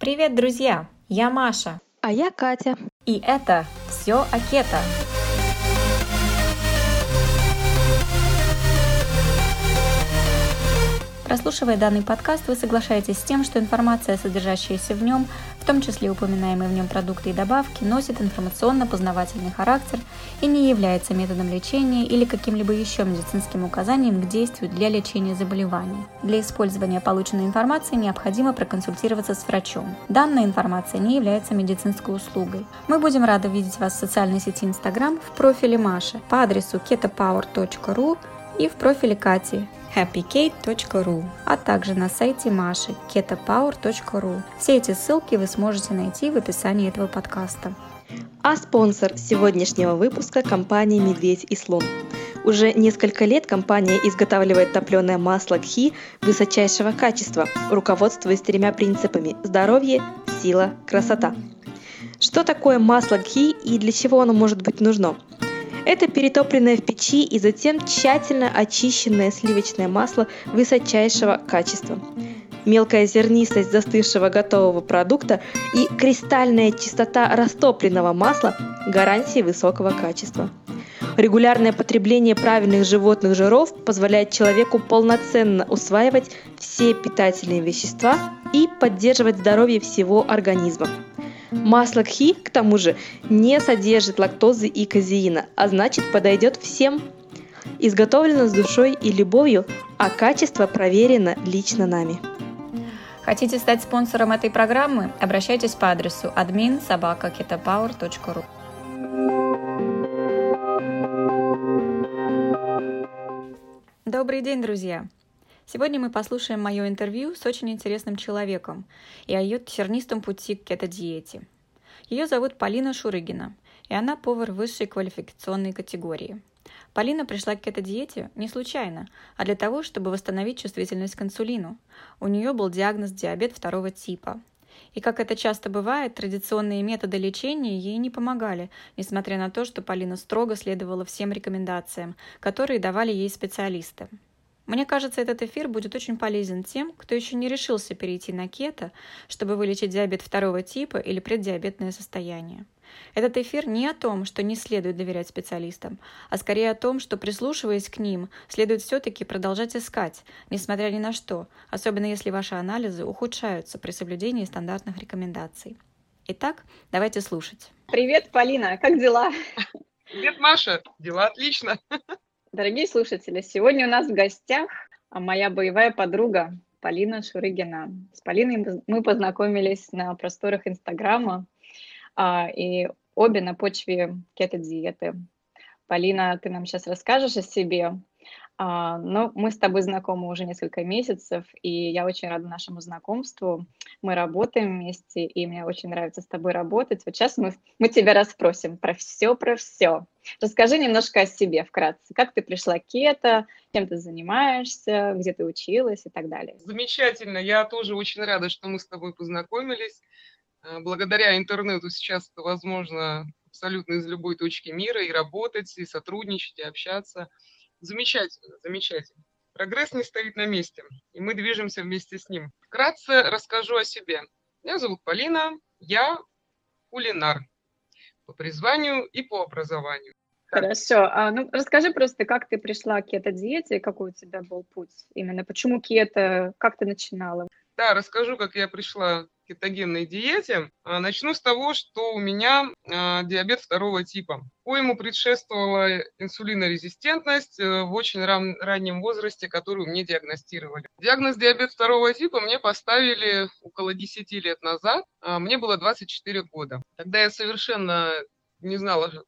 Привет, друзья! Я Маша. А я Катя. И это все о Прослушивая данный подкаст, вы соглашаетесь с тем, что информация, содержащаяся в нем, в том числе упоминаемые в нем продукты и добавки, носит информационно-познавательный характер и не является методом лечения или каким-либо еще медицинским указанием к действию для лечения заболеваний. Для использования полученной информации необходимо проконсультироваться с врачом. Данная информация не является медицинской услугой. Мы будем рады видеть вас в социальной сети Instagram в профиле Маши по адресу ketopower.ru и в профиле Кати happykate.ru, а также на сайте Маши ketopower.ru. Все эти ссылки вы сможете найти в описании этого подкаста. А спонсор сегодняшнего выпуска – компания «Медведь и слон». Уже несколько лет компания изготавливает топленое масло кхи высочайшего качества, руководствуясь тремя принципами – здоровье, сила, красота. Что такое масло кхи и для чего оно может быть нужно? Это перетопленное в печи и затем тщательно очищенное сливочное масло высочайшего качества. Мелкая зернистость застывшего готового продукта и кристальная чистота растопленного масла – гарантии высокого качества. Регулярное потребление правильных животных жиров позволяет человеку полноценно усваивать все питательные вещества и поддерживать здоровье всего организма. Масло кхи, к тому же, не содержит лактозы и казеина, а значит подойдет всем. Изготовлено с душой и любовью, а качество проверено лично нами. Хотите стать спонсором этой программы? Обращайтесь по адресу admin собака Добрый день, друзья! Сегодня мы послушаем мое интервью с очень интересным человеком и о ее тернистом пути к кето-диете. Ее зовут Полина Шурыгина, и она повар высшей квалификационной категории. Полина пришла к кето-диете не случайно, а для того, чтобы восстановить чувствительность к инсулину. У нее был диагноз диабет второго типа. И как это часто бывает, традиционные методы лечения ей не помогали, несмотря на то, что Полина строго следовала всем рекомендациям, которые давали ей специалисты. Мне кажется, этот эфир будет очень полезен тем, кто еще не решился перейти на кето, чтобы вылечить диабет второго типа или преддиабетное состояние. Этот эфир не о том, что не следует доверять специалистам, а скорее о том, что, прислушиваясь к ним, следует все-таки продолжать искать, несмотря ни на что, особенно если ваши анализы ухудшаются при соблюдении стандартных рекомендаций. Итак, давайте слушать. Привет, Полина, как дела? Привет, Маша, дела отлично. Дорогие слушатели, сегодня у нас в гостях моя боевая подруга Полина Шурыгина. С Полиной мы познакомились на просторах Инстаграма, а, и обе на почве кето-диеты. Полина, ты нам сейчас расскажешь о себе, но мы с тобой знакомы уже несколько месяцев, и я очень рада нашему знакомству. Мы работаем вместе, и мне очень нравится с тобой работать. Вот сейчас мы, мы тебя расспросим про все, про все. Расскажи немножко о себе вкратце. Как ты пришла к кето, чем ты занимаешься, где ты училась и так далее. Замечательно. Я тоже очень рада, что мы с тобой познакомились. Э, благодаря интернету сейчас это возможно абсолютно из любой точки мира и работать, и сотрудничать, и общаться. Замечательно, замечательно. Прогресс не стоит на месте, и мы движемся вместе с ним. Вкратце расскажу о себе. Меня зовут Полина, я кулинар по призванию и по образованию. Хорошо. А, ну, расскажи просто, как ты пришла к кето-диете, какой у тебя был путь? Именно почему кето, как ты начинала? Да, расскажу, как я пришла кетогенной диете. А, начну с того, что у меня а, диабет второго типа. Коему предшествовала инсулинорезистентность э, в очень ран, раннем возрасте, которую мне диагностировали. Диагноз диабет второго типа мне поставили около 10 лет назад. А, мне было 24 года. Тогда я совершенно не знала,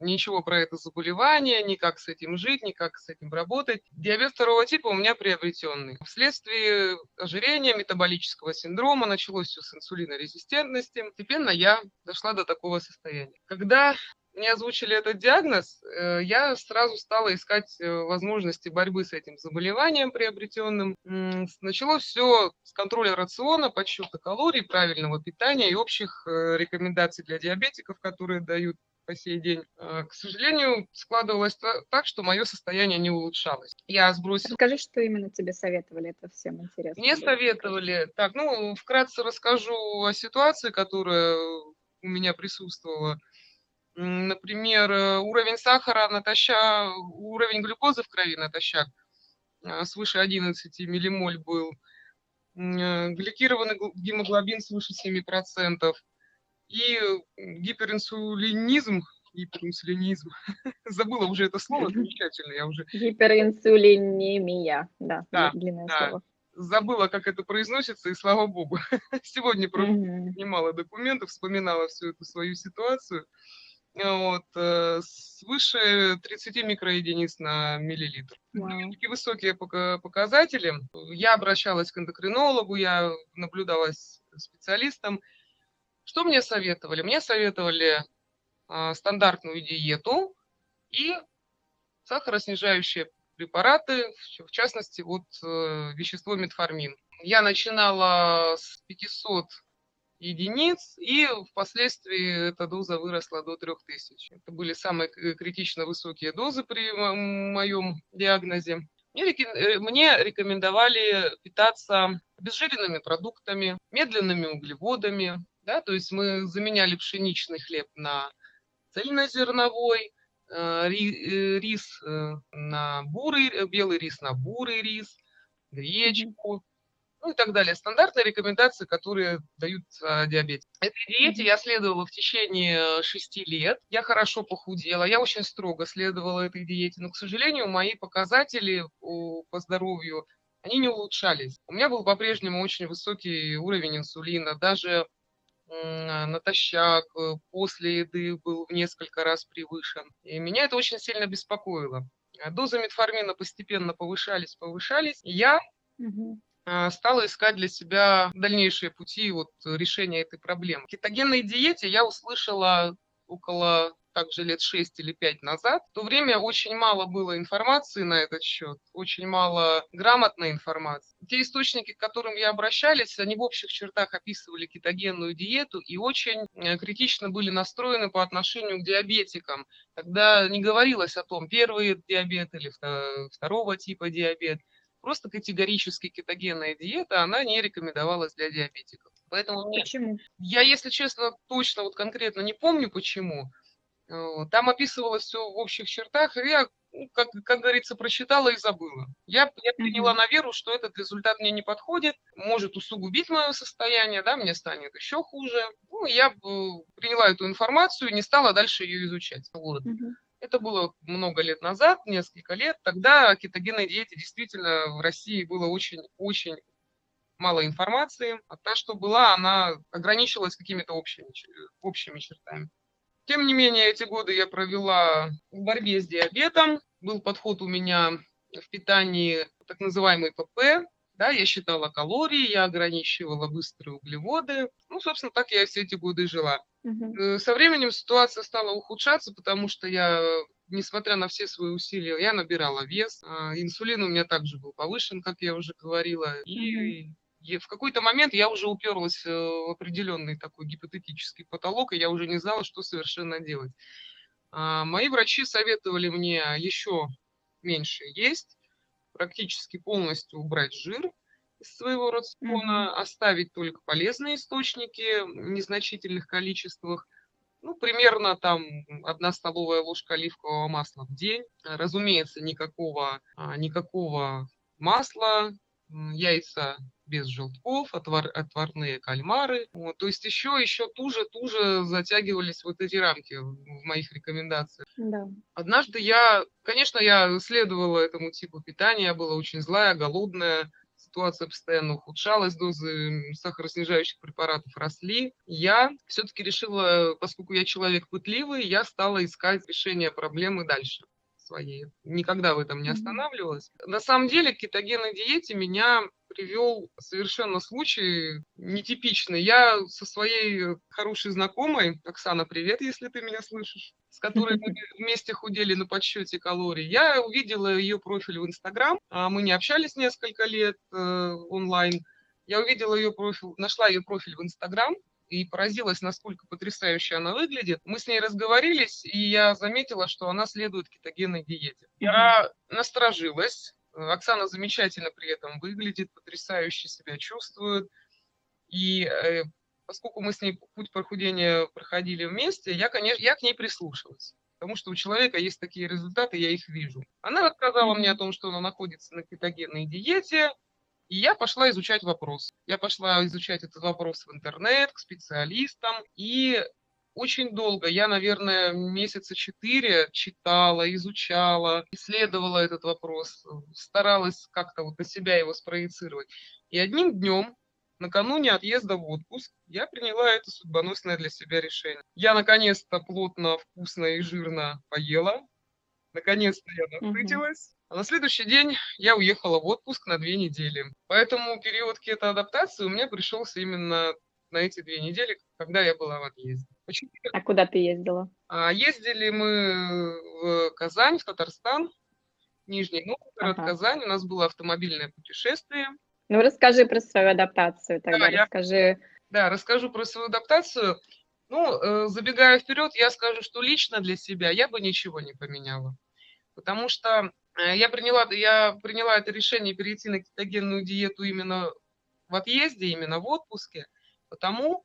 ничего про это заболевание, ни как с этим жить, ни как с этим работать. Диабет второго типа у меня приобретенный. Вследствие ожирения, метаболического синдрома, началось все с инсулинорезистентности, постепенно я дошла до такого состояния. Когда мне озвучили этот диагноз, э, я сразу стала искать э, возможности борьбы с этим заболеванием приобретенным. Началось все с контроля рациона, подсчета калорий, правильного питания и общих э, рекомендаций для диабетиков, которые дают по сей день. К сожалению, складывалось так, что мое состояние не улучшалось. Я сбросила... Скажи, что именно тебе советовали, это всем интересно. Мне советовали... Так, ну, вкратце расскажу о ситуации, которая у меня присутствовала. Например, э, уровень сахара натощак, уровень глюкозы в крови натощак э, свыше 11 миллимоль был, э, гликированный гемоглобин свыше 7%, и гиперинсулинизм, гиперинсулинизм, забыла уже это слово, замечательно, я уже... Гиперинсулинемия, да, да длинное да. слово забыла, как это произносится, и слава богу. Сегодня mm-hmm. снимала документов, вспоминала всю эту свою ситуацию вот, э, свыше 30 микроединиц на миллилитр. Wow. Такие высокие показатели. Я обращалась к эндокринологу, я наблюдалась специалистом. Что мне советовали? Мне советовали а, стандартную диету и сахароснижающие препараты, в частности, вот э, вещество метформин. Я начинала с 500 единиц, и впоследствии эта доза выросла до 3000. Это были самые критично высокие дозы при моем диагнозе. Э, мне рекомендовали питаться обезжиренными продуктами, медленными углеводами, да, то есть мы заменяли пшеничный хлеб на цельнозерновой, э, э, рис на бурый, белый рис на бурый рис, гречку, ну и так далее. Стандартные рекомендации, которые дают а, диабетик. Этой диете я следовала в течение шести лет. Я хорошо похудела, я очень строго следовала этой диете, но, к сожалению, мои показатели по, по здоровью, они не улучшались. У меня был по-прежнему очень высокий уровень инсулина, даже натощак э, после еды был в несколько раз превышен. И меня это очень сильно беспокоило. Дозы метформина постепенно повышались, повышались. И я угу а, стала искать для себя дальнейшие пути вот решения этой проблемы. В кетогенной диете я услышала около также лет 6 или 5 назад. В то время очень мало было информации на этот счет, очень мало грамотной информации. Те источники, к которым я обращались, они в общих чертах описывали кетогенную диету и очень э, критично были настроены по отношению к диабетикам, когда не говорилось о том, первый диабет или второго типа диабет – Просто категорически кетогенная диета, она не рекомендовалась для диабетиков. Поэтому почему? Я, если честно, точно вот конкретно не помню почему. Там описывалось все в общих чертах, и я, ну, как, как говорится, прочитала и забыла. Я, я приняла mm-hmm. на веру, что этот результат мне не подходит, может усугубить мое состояние, да, мне станет еще хуже. Ну, я приняла эту информацию и не стала дальше ее изучать. Вот. Mm-hmm. Это было много лет назад, несколько лет. Тогда о кетогенной диете действительно в России было очень-очень мало информации. А та, что была, она ограничивалась какими-то общими, общими чертами. Тем не менее, эти годы я провела в борьбе с диабетом. Был подход у меня в питании так называемый ПП. Да, я считала калории, я ограничивала быстрые углеводы. Ну, собственно, так я все эти годы жила. Угу. Со временем ситуация стала ухудшаться, потому что я, несмотря на все свои усилия, я набирала вес. А, инсулин у меня также был повышен, как я уже говорила. И и в какой-то момент я уже уперлась э, в определенный такой гипотетический потолок, и я уже не знала, что совершенно делать. А, мои врачи советовали мне еще меньше есть, практически полностью убрать жир, из своего рациона, mm-hmm. оставить только полезные источники в незначительных количествах. Ну, примерно там одна столовая ложка оливкового масла в день. Разумеется, никакого, а, никакого масла, яйца без желтков, отвар, отварные кальмары. Вот, то есть еще, еще туже, туже затягивались вот эти рамки в моих рекомендациях. Да. Однажды я, конечно, я следовала этому типу питания, я была очень злая, голодная, ситуация постоянно ухудшалась, дозы сахароснижающих препаратов росли. Я все-таки решила, поскольку я человек пытливый, я стала искать решение проблемы дальше своей. Никогда в этом не останавливалась. На самом деле к кетогенной диете меня привел совершенно случай нетипичный. Я со своей хорошей знакомой, Оксана, привет, если ты меня слышишь, с которой мы вместе худели на подсчете калорий, я увидела ее профиль в Инстаграм. А мы не общались несколько лет э, онлайн. Я увидела ее профиль, нашла ее профиль в Инстаграм, и поразилась, насколько потрясающе она выглядит. Мы с ней разговорились, и я заметила, что она следует кетогенной диете. Я насторожилась. Оксана замечательно при этом выглядит, потрясающе себя чувствует. И э, поскольку мы с ней путь прохудения проходили вместе, я, конечно, я к ней прислушалась. Потому что у человека есть такие результаты, я их вижу. Она рассказала мне о том, что она находится на кетогенной диете, и я пошла изучать вопрос. Я пошла изучать этот вопрос в интернет, к специалистам. И очень долго, я, наверное, месяца четыре читала, изучала, исследовала этот вопрос, старалась как-то вот на себя его спроецировать. И одним днем, накануне отъезда в отпуск, я приняла это судьбоносное для себя решение. Я наконец-то плотно, вкусно и жирно поела. Наконец-то я насытилась. А на следующий день я уехала в отпуск на две недели. Поэтому период кетоадаптации у меня пришелся именно на эти две недели, когда я была в отъезде. Почему? А куда ты ездила? А, ездили мы в Казань, в Татарстан, Нижний Новгород, ага. Казань. У нас было автомобильное путешествие. Ну, расскажи про свою адаптацию тогда, да, расскажи. Я, да, расскажу про свою адаптацию. Ну, э, забегая вперед, я скажу, что лично для себя я бы ничего не поменяла. Потому что Э, я приняла, я приняла это решение перейти на кетогенную диету именно в отъезде, именно в отпуске, потому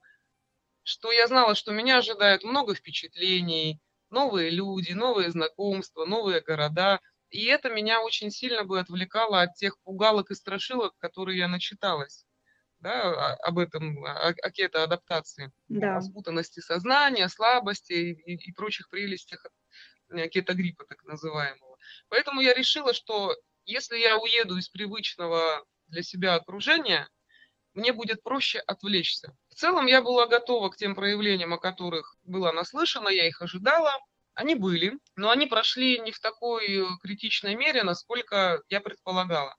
что я знала, что меня ожидает много впечатлений, новые люди, новые знакомства, новые города. И это меня очень сильно бы отвлекало от тех пугалок и страшилок, которые я начиталась да, об этом, о, о кетоадаптации, да. о спутанности сознания, слабости и, и прочих прелестях э, кетогриппа так называемого. Поэтому я решила, что если я уеду из привычного для себя окружения, мне будет проще отвлечься. В целом я была готова к тем проявлениям, о которых была наслышана, я их ожидала. Они были, но они прошли не в такой критичной мере, насколько я предполагала.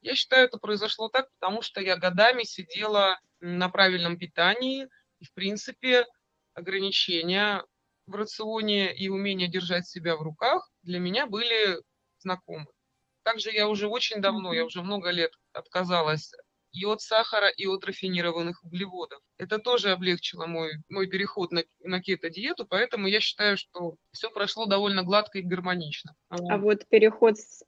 Я считаю, это произошло так, потому что я годами сидела на правильном питании, и, в принципе, ограничения в рационе и умение держать себя в руках для меня были знакомы. Также я уже очень давно, я уже много лет отказалась и от сахара, и от рафинированных углеводов. Это тоже облегчило мой, мой переход на, на кето-диету, поэтому я считаю, что все прошло довольно гладко и гармонично. А вот переход с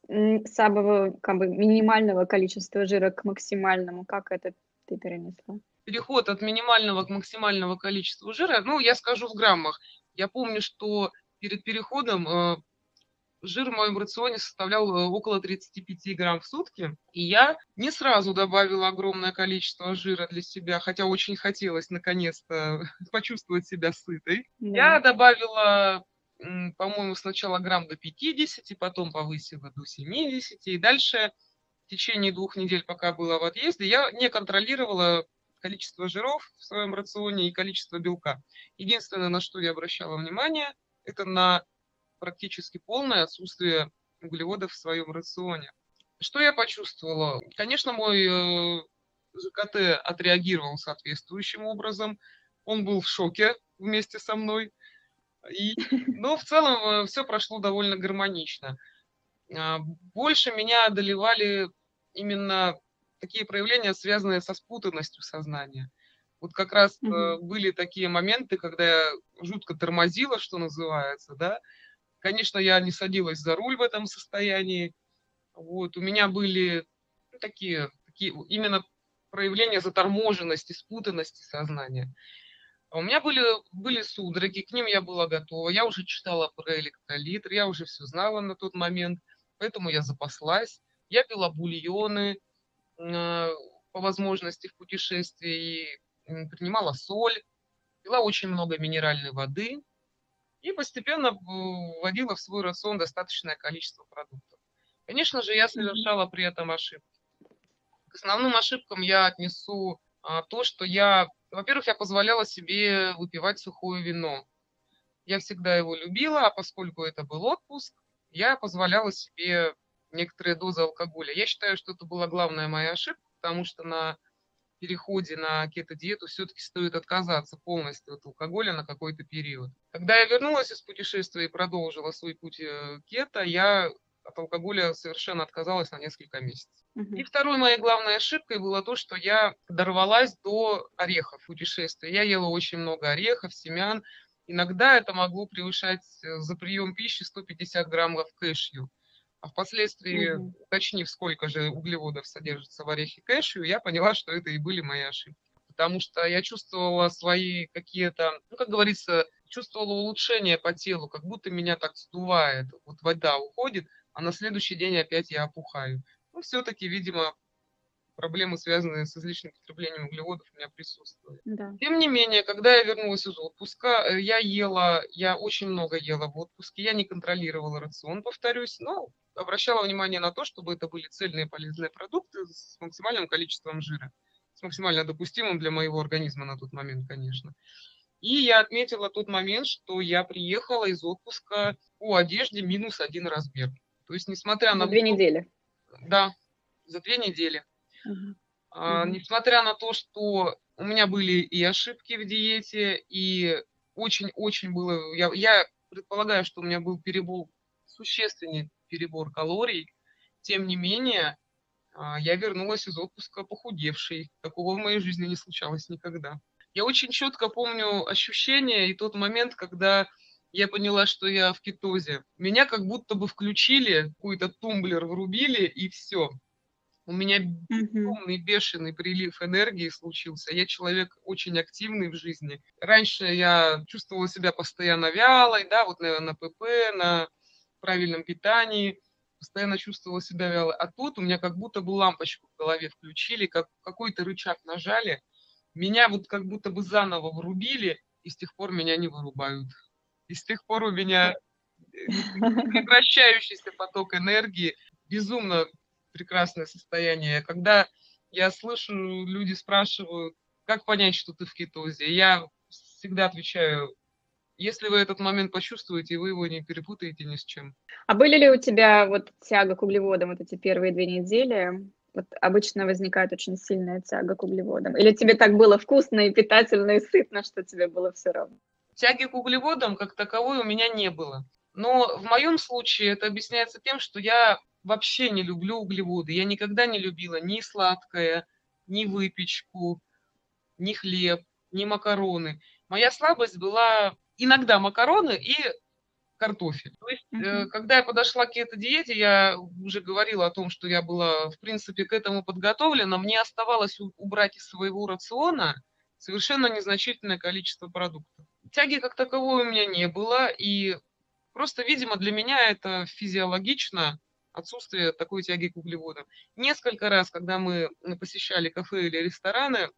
самого как бы, минимального количества жира к максимальному, как это ты перенесла? Переход от минимального к максимальному количеству жира, ну, я скажу в граммах. Я помню, что перед переходом э, жир в моем рационе составлял э, около 35 грамм в сутки. И я не сразу добавила огромное количество жира для себя, хотя очень хотелось наконец-то почувствовать себя сытой. Да. Я добавила, по-моему, сначала грамм до 50, потом повысила до 70. И дальше в течение двух недель, пока была в отъезде, я не контролировала количество жиров в своем рационе и количество белка. Единственное, на что я обращала внимание, это на практически полное отсутствие углеводов в своем рационе. Что я почувствовала? Конечно, мой э, ЖКТ отреагировал соответствующим образом. Он был в шоке вместе со мной. И, но в целом э, все прошло довольно гармонично. А, больше меня одолевали именно такие проявления, связанные со спутанностью сознания. Вот как раз mm-hmm. были такие моменты, когда я жутко тормозила, что называется, да. Конечно, я не садилась за руль в этом состоянии. Вот, у меня были ну, такие, такие именно проявления заторможенности, спутанности сознания. А у меня были, были судороги, к ним я была готова. Я уже читала про электролитр, я уже все знала на тот момент, поэтому я запаслась. Я пила бульоны, Э, по возможности в путешествии принимала соль, пила очень много минеральной воды и постепенно вводила в свой рацион достаточное количество продуктов. Конечно же, я совершала при этом ошибки. К основным ошибкам я отнесу а, то, что я, во-первых, я позволяла себе выпивать сухое вино. Я всегда его любила, а поскольку это был отпуск, я позволяла себе некоторые дозы алкоголя. Я считаю, что это была главная моя ошибка, потому что на переходе на кето-диету все-таки стоит отказаться полностью от алкоголя на какой-то период. Когда я вернулась из путешествия и продолжила свой путь э, кето, я от алкоголя совершенно отказалась на несколько месяцев. И второй моей главной ошибкой было то, что я дорвалась до орехов путешествия. Я ела очень много орехов, семян. Иногда это могло превышать э, за прием пищи 150 граммов кэшью. А впоследствии, угу. уточнив, сколько же углеводов содержится в орехе кэшью, я поняла, что это и были мои ошибки. Потому что я чувствовала свои какие-то, ну, как говорится, чувствовала улучшение по телу, как будто меня так сдувает. Вот вода уходит, а на следующий день опять я опухаю. Ну, все-таки, видимо, проблемы, связанные с излишним потреблением углеводов, у меня присутствуют. Да. Тем не менее, когда я вернулась из отпуска, э, я ела, я очень много ела в отпуске, я не контролировала рацион, повторюсь, но обращала внимание на то, чтобы это были цельные полезные продукты с максимальным количеством жира, с максимально допустимым для моего организма на тот момент, конечно. И я отметила тот момент, что я приехала из отпуска по одежде минус один размер. То есть, несмотря на... За две недели. Да, за две недели. Угу. А. Несмотря на то, что у меня были и ошибки в диете, и очень-очень было... Я, я предполагаю, что у меня был перебор существенный перебор калорий. Тем не менее, а, я вернулась из отпуска похудевшей. Такого в моей жизни не случалось никогда. Я очень четко помню ощущение и тот момент, когда я поняла, что я в кетозе. Меня как будто бы включили, какой-то тумблер врубили, и все. У меня безумный, бешеный прилив энергии случился. Я человек очень активный в жизни. Раньше я чувствовала себя постоянно вялой, да, вот на, на ПП, на правильном питании, постоянно чувствовала себя вялой. А тут у меня как будто бы лампочку в голове включили, как какой-то рычаг нажали, меня вот как будто бы заново врубили, и с тех пор меня не вырубают. И с тех пор у меня прекращающийся поток энергии, безумно прекрасное состояние. Когда я слышу, люди спрашивают, как понять, что ты в кетозе, я всегда отвечаю, если вы этот момент почувствуете, вы его не перепутаете ни с чем. А были ли у тебя вот тяга к углеводам вот эти первые две недели? Вот обычно возникает очень сильная тяга к углеводам. Или тебе так было вкусно и питательно и сытно, что тебе было все равно? Тяги к углеводам как таковой у меня не было. Но в моем случае это объясняется тем, что я вообще не люблю углеводы. Я никогда не любила ни сладкое, ни выпечку, ни хлеб, ни макароны. Моя слабость была иногда макароны и картофель. То есть, uh-huh. когда я подошла к этой диете, я уже говорила о том, что я была, в принципе, к этому подготовлена. Мне оставалось убрать из своего рациона совершенно незначительное количество продуктов. Тяги как таковой у меня не было, и просто, видимо, для меня это физиологично, отсутствие такой тяги к углеводам. Несколько раз, когда мы посещали кафе или рестораны,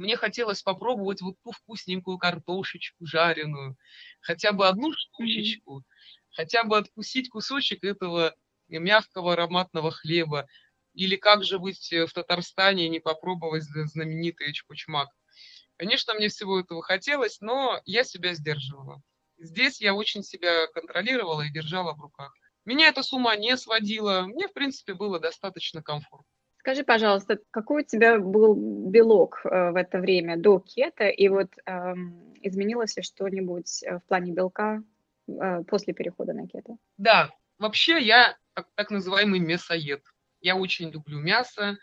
мне хотелось попробовать вот ту вкусненькую картошечку жареную, хотя бы одну штучечку, хотя бы откусить кусочек этого мягкого ароматного хлеба. Или как же быть в Татарстане и не попробовать знаменитый чпучмак. Конечно, мне всего этого хотелось, но я себя сдерживала. Здесь я очень себя контролировала и держала в руках. Меня эта сумма не сводила, мне, в принципе, было достаточно комфортно. Скажи, пожалуйста, какой у тебя был белок э, в это время до кета, и вот э, изменилось ли что-нибудь э, в плане белка э, после перехода на кето? Да, вообще я так, так называемый мясоед. Я очень люблю мясо,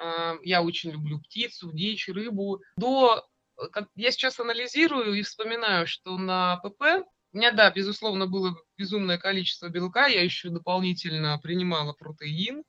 э, я очень люблю птицу, дичь, рыбу. До, э, как, я сейчас анализирую и вспоминаю, что на ПП у меня, да, безусловно, было безумное количество белка, я еще дополнительно принимала протеин,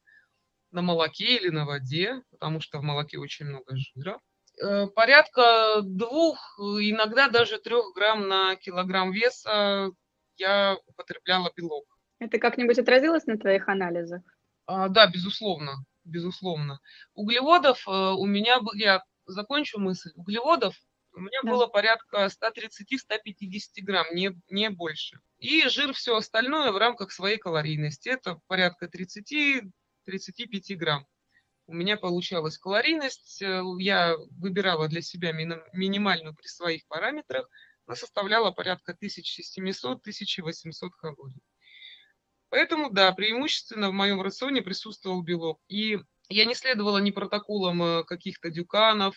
на молоке или на воде, потому что в молоке очень много жира. Э, порядка двух, иногда даже трех грамм на килограмм веса я употребляла белок. Это как-нибудь отразилось на твоих анализах? А, да, безусловно, безусловно. Углеводов э, у меня, я закончу мысль, углеводов у меня да. было порядка 130-150 грамм, не, не больше. И жир все остальное в рамках своей калорийности. Это порядка 30 35 грамм. У меня получалась калорийность, э, я выбирала для себя минимальную при своих параметрах, она составляла порядка 1700-1800 калорий. Поэтому, да, преимущественно в моем рационе присутствовал белок. И Я не следовала ни протоколам э, каких-то дюканов,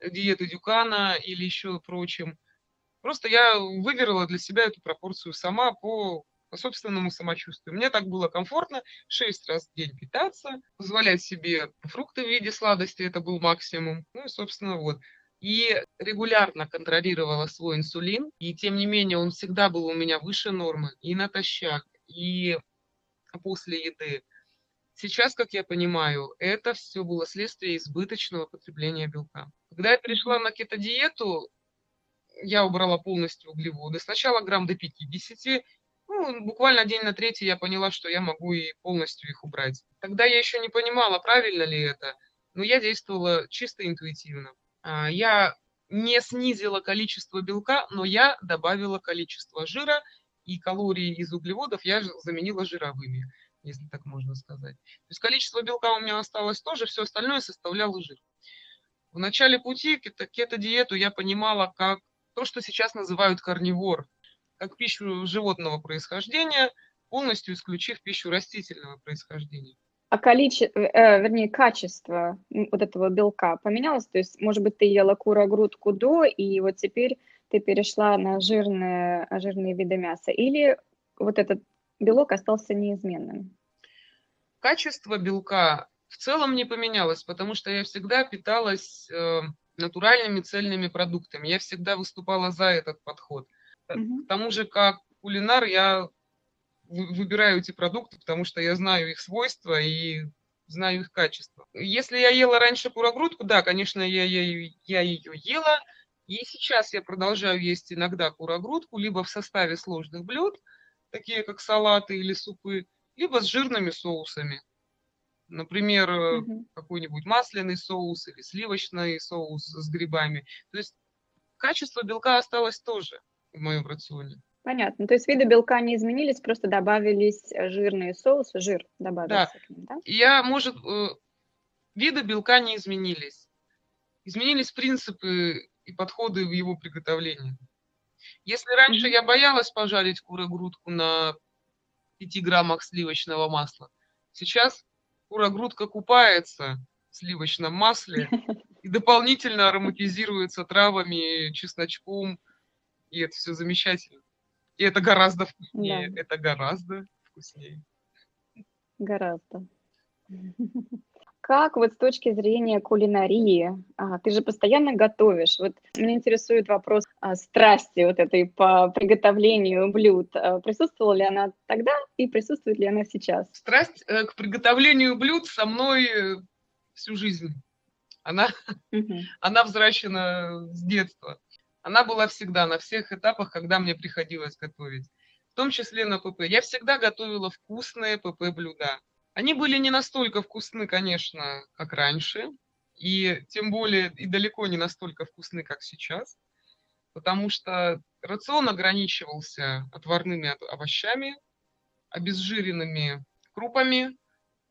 диеты дюкана или еще прочим. Просто я выбирала для себя эту пропорцию сама по, по собственному самочувствию. Мне так было комфортно 6 раз в день питаться, позволять себе фрукты в виде сладости, это был максимум. Ну и, собственно, вот. И регулярно контролировала свой инсулин, и тем не менее он всегда был у меня выше нормы и натощак, и после еды. Сейчас, как я понимаю, это все было следствие избыточного потребления белка. Когда я перешла на кетодиету, я убрала полностью углеводы. Сначала грамм до 50, ну, буквально день на третий я поняла, что я могу и полностью их убрать. Тогда я еще не понимала, правильно ли это, но я действовала чисто интуитивно. А, я не снизила количество белка, но я добавила количество жира, и калории из углеводов я заменила жировыми если так можно сказать. То есть количество белка у меня осталось тоже, все остальное составляло жир. В начале пути кето-диету я понимала как то, что сейчас называют карнивор, как пищу животного происхождения, полностью исключив пищу растительного происхождения. А количество, э, вернее, качество вот этого белка поменялось? То есть, может быть, ты ела кура-грудку до, и вот теперь ты перешла на жирные, жирные виды мяса? Или вот этот белок остался неизменным? Качество белка в целом не поменялось, потому что я всегда питалась э, натуральными цельными продуктами. Я всегда выступала за этот подход. Mm-hmm. К тому же, как кулинар, я выбираю эти продукты, потому что я знаю их свойства и знаю их качество. Если я ела раньше курогрудку, да, конечно, я, я, я ее ела, и сейчас я продолжаю есть иногда курогрудку, либо в составе сложных блюд, такие как салаты или супы, либо с жирными соусами. Например, угу. какой-нибудь масляный соус или сливочный соус с грибами. То есть качество белка осталось тоже в моем рационе. Понятно. То есть виды белка не изменились, просто добавились э, жирные соусы, жир добавился да. к ним, да? Я, может, э, виды белка не изменились. Изменились принципы и подходы в его приготовлении. Если раньше mm-hmm. я боялась пожарить куры-грудку на 5 граммах сливочного масла, сейчас кура-грудка купается в сливочном масле и дополнительно ароматизируется травами, чесночком, и это все замечательно. И это гораздо вкуснее. Да. Это гораздо вкуснее. Гораздо. Как вот с точки зрения кулинарии, а, ты же постоянно готовишь. Вот меня интересует вопрос а, страсти вот этой по приготовлению блюд. А, присутствовала ли она тогда и присутствует ли она сейчас? Страсть э, к приготовлению блюд со мной э, всю жизнь. Она, угу. она взращена с детства. Она была всегда на всех этапах, когда мне приходилось готовить. В том числе на ПП. Я всегда готовила вкусные ПП-блюда. Они были не настолько вкусны, конечно, как раньше, и тем более и далеко не настолько вкусны, как сейчас, потому что рацион ограничивался отварными овощами, обезжиренными крупами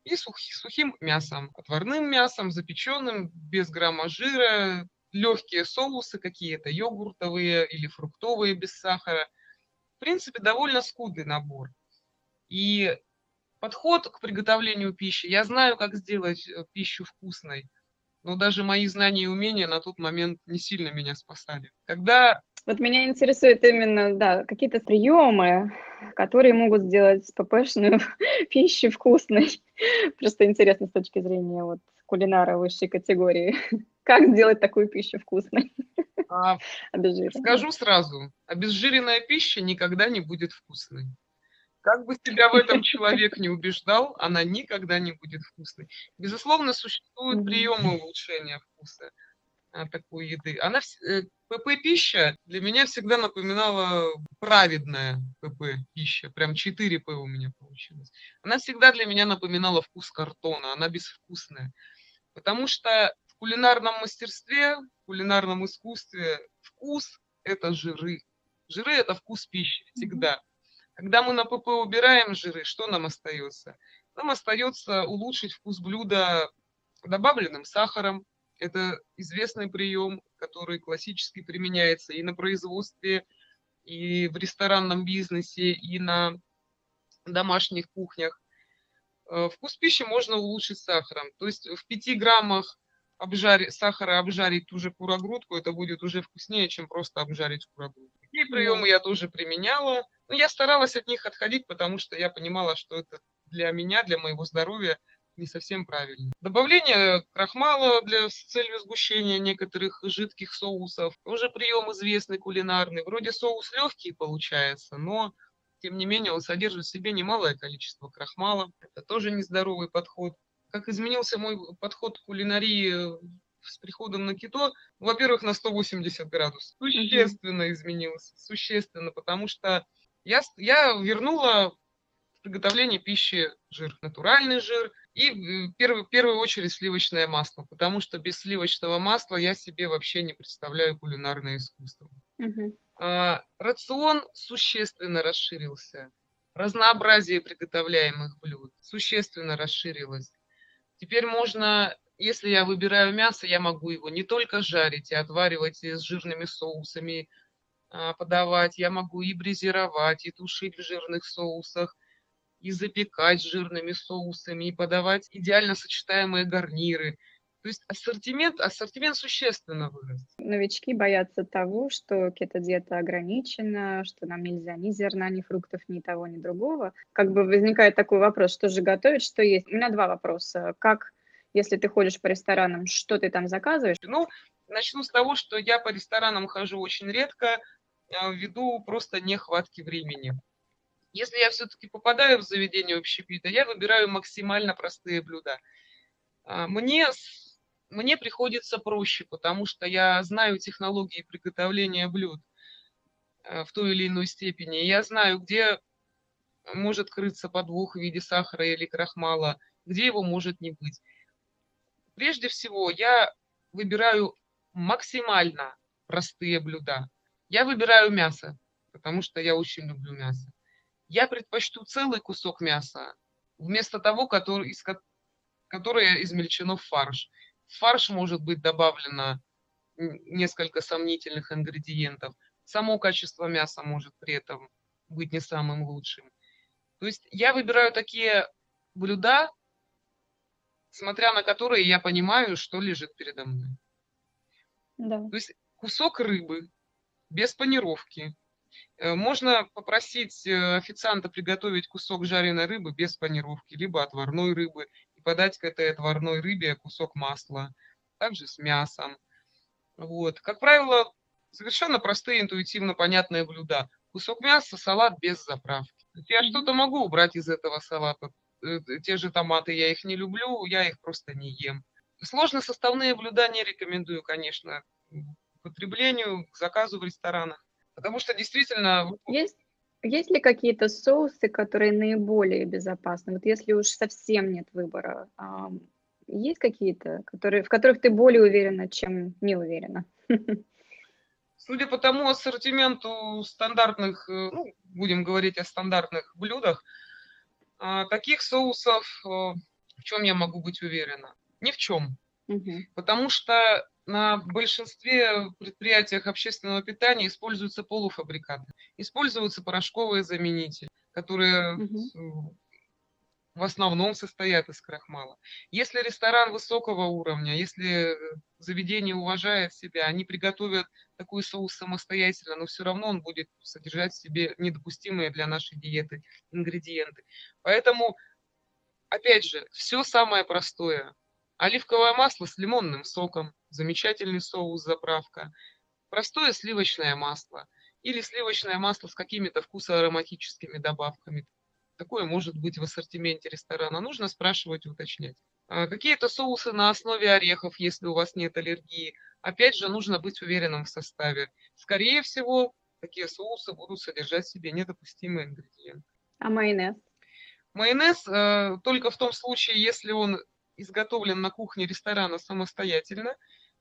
и сух, сухим мясом, отварным мясом, запеченным, без грамма жира, легкие соусы какие-то, йогуртовые или фруктовые без сахара. В принципе, довольно скудный набор. И подход к приготовлению пищи. Я знаю, как сделать э, пищу вкусной, но даже мои знания и умения на тот момент не сильно меня спасали. Когда... Вот меня интересует именно, да, какие-то приемы, которые могут сделать ППшную пищу вкусной. Просто интересно с точки зрения вот кулинара высшей категории. Как сделать такую пищу вкусной? А, скажу сразу, обезжиренная пища никогда не будет вкусной. Как бы себя в этом человек не убеждал, она никогда не будет вкусной. Безусловно, существуют приемы улучшения вкуса а, такой еды. Она э, ПП пища для меня всегда напоминала праведная ПП пища. Прям 4 П у меня получилось. Она всегда для меня напоминала вкус картона. Она безвкусная. Потому что в кулинарном мастерстве, в кулинарном искусстве вкус – это жиры. Жиры – это вкус пищи всегда. Когда мы на ПП убираем жиры, что нам остается? Нам остается улучшить вкус блюда добавленным сахаром. Это известный прием, который классически применяется и на производстве, и в ресторанном бизнесе, и на домашних кухнях. Э, вкус пищи можно улучшить сахаром. То есть в 5 граммах обжарить, сахара обжарить ту же курогрудку, это будет уже вкуснее, чем просто обжарить курогрудку. Такие приемы я тоже применяла. Но я старалась от них отходить, потому что я понимала, что это для меня, для моего здоровья не совсем правильно. Добавление крахмала для, с целью сгущения некоторых жидких соусов. Тоже прием известный кулинарный. Вроде соус легкий получается, но тем не менее он содержит в себе немалое количество крахмала. Это тоже нездоровый подход. Как изменился мой подход к кулинарии э, с приходом на кито, во-первых, на 180 градусов. Существенно изменился, существенно, потому что я, я вернула в приготовление пищи жир, натуральный жир и в первую, в первую очередь сливочное масло, потому что без сливочного масла я себе вообще не представляю кулинарное искусство. Угу. А, рацион существенно расширился. Разнообразие приготовляемых блюд существенно расширилось. Теперь можно, если я выбираю мясо, я могу его не только жарить и отваривать и с жирными соусами а, подавать, я могу и бризировать, и тушить в жирных соусах, и запекать жирными соусами, и подавать идеально сочетаемые гарниры – то есть ассортимент, ассортимент существенно вырос. Новички боятся того, что кето-диета ограничена, что нам нельзя ни зерна, ни фруктов, ни того, ни другого. Как бы возникает такой вопрос, что же готовить, что есть. У меня два вопроса. Как, если ты ходишь по ресторанам, что ты там заказываешь? Ну, начну с того, что я по ресторанам хожу очень редко, а, ввиду просто нехватки времени. Если я все-таки попадаю в заведение общепита, я выбираю максимально простые блюда. А, мне мне приходится проще, потому что я знаю технологии приготовления блюд э, в той или иной степени. Я знаю, где может крыться подвох в виде сахара или крахмала, где его может не быть. Прежде всего, я выбираю максимально простые блюда. Я выбираю мясо, потому что я очень люблю мясо. Я предпочту целый кусок мяса вместо того, который, из, которое измельчено в фарш. В фарш может быть добавлено несколько сомнительных ингредиентов. Само качество мяса может при этом быть не самым лучшим. То есть я выбираю такие блюда, смотря на которые я понимаю, что лежит передо мной. Да. То есть кусок рыбы без панировки. Э, можно попросить э, официанта приготовить кусок жареной рыбы без панировки, либо отварной рыбы, подать к этой отварной рыбе кусок масла, также с мясом. Вот. Как правило, совершенно простые, интуитивно понятные блюда. Кусок мяса, салат без заправки. Я что-то могу убрать из этого салата. Э, те же томаты, я их не люблю, я их просто не ем. Сложно составные блюда не рекомендую, конечно, к потреблению, к заказу в ресторанах. Потому что действительно... Есть есть ли какие-то соусы, которые наиболее безопасны? Вот если уж совсем нет выбора, есть какие-то, которые, в которых ты более уверена, чем не уверена? Судя по тому ассортименту стандартных, э, ну, будем говорить о стандартных блюдах, а, таких соусов э, в чем я могу быть уверена? Ни в чем. Угу. Потому что на большинстве предприятиях общественного питания используются полуфабрикаты. Используются порошковые заменители, которые угу. в основном состоят из крахмала. Если ресторан высокого уровня, если заведение уважает себя, они приготовят такой соус самостоятельно, но все равно он будет содержать в себе недопустимые для нашей диеты ингредиенты. Поэтому, опять же, все самое простое – Оливковое масло с лимонным соком, замечательный соус заправка, простое сливочное масло или сливочное масло с какими-то вкусоароматическими добавками. Такое может быть в ассортименте ресторана. Нужно спрашивать и уточнять. А какие-то соусы на основе орехов, если у вас нет аллергии. Опять же, нужно быть уверенным в составе. Скорее всего, такие соусы будут содержать в себе недопустимые ингредиенты. А майонез? Майонез э, только в том случае, если он изготовлен на кухне ресторана самостоятельно,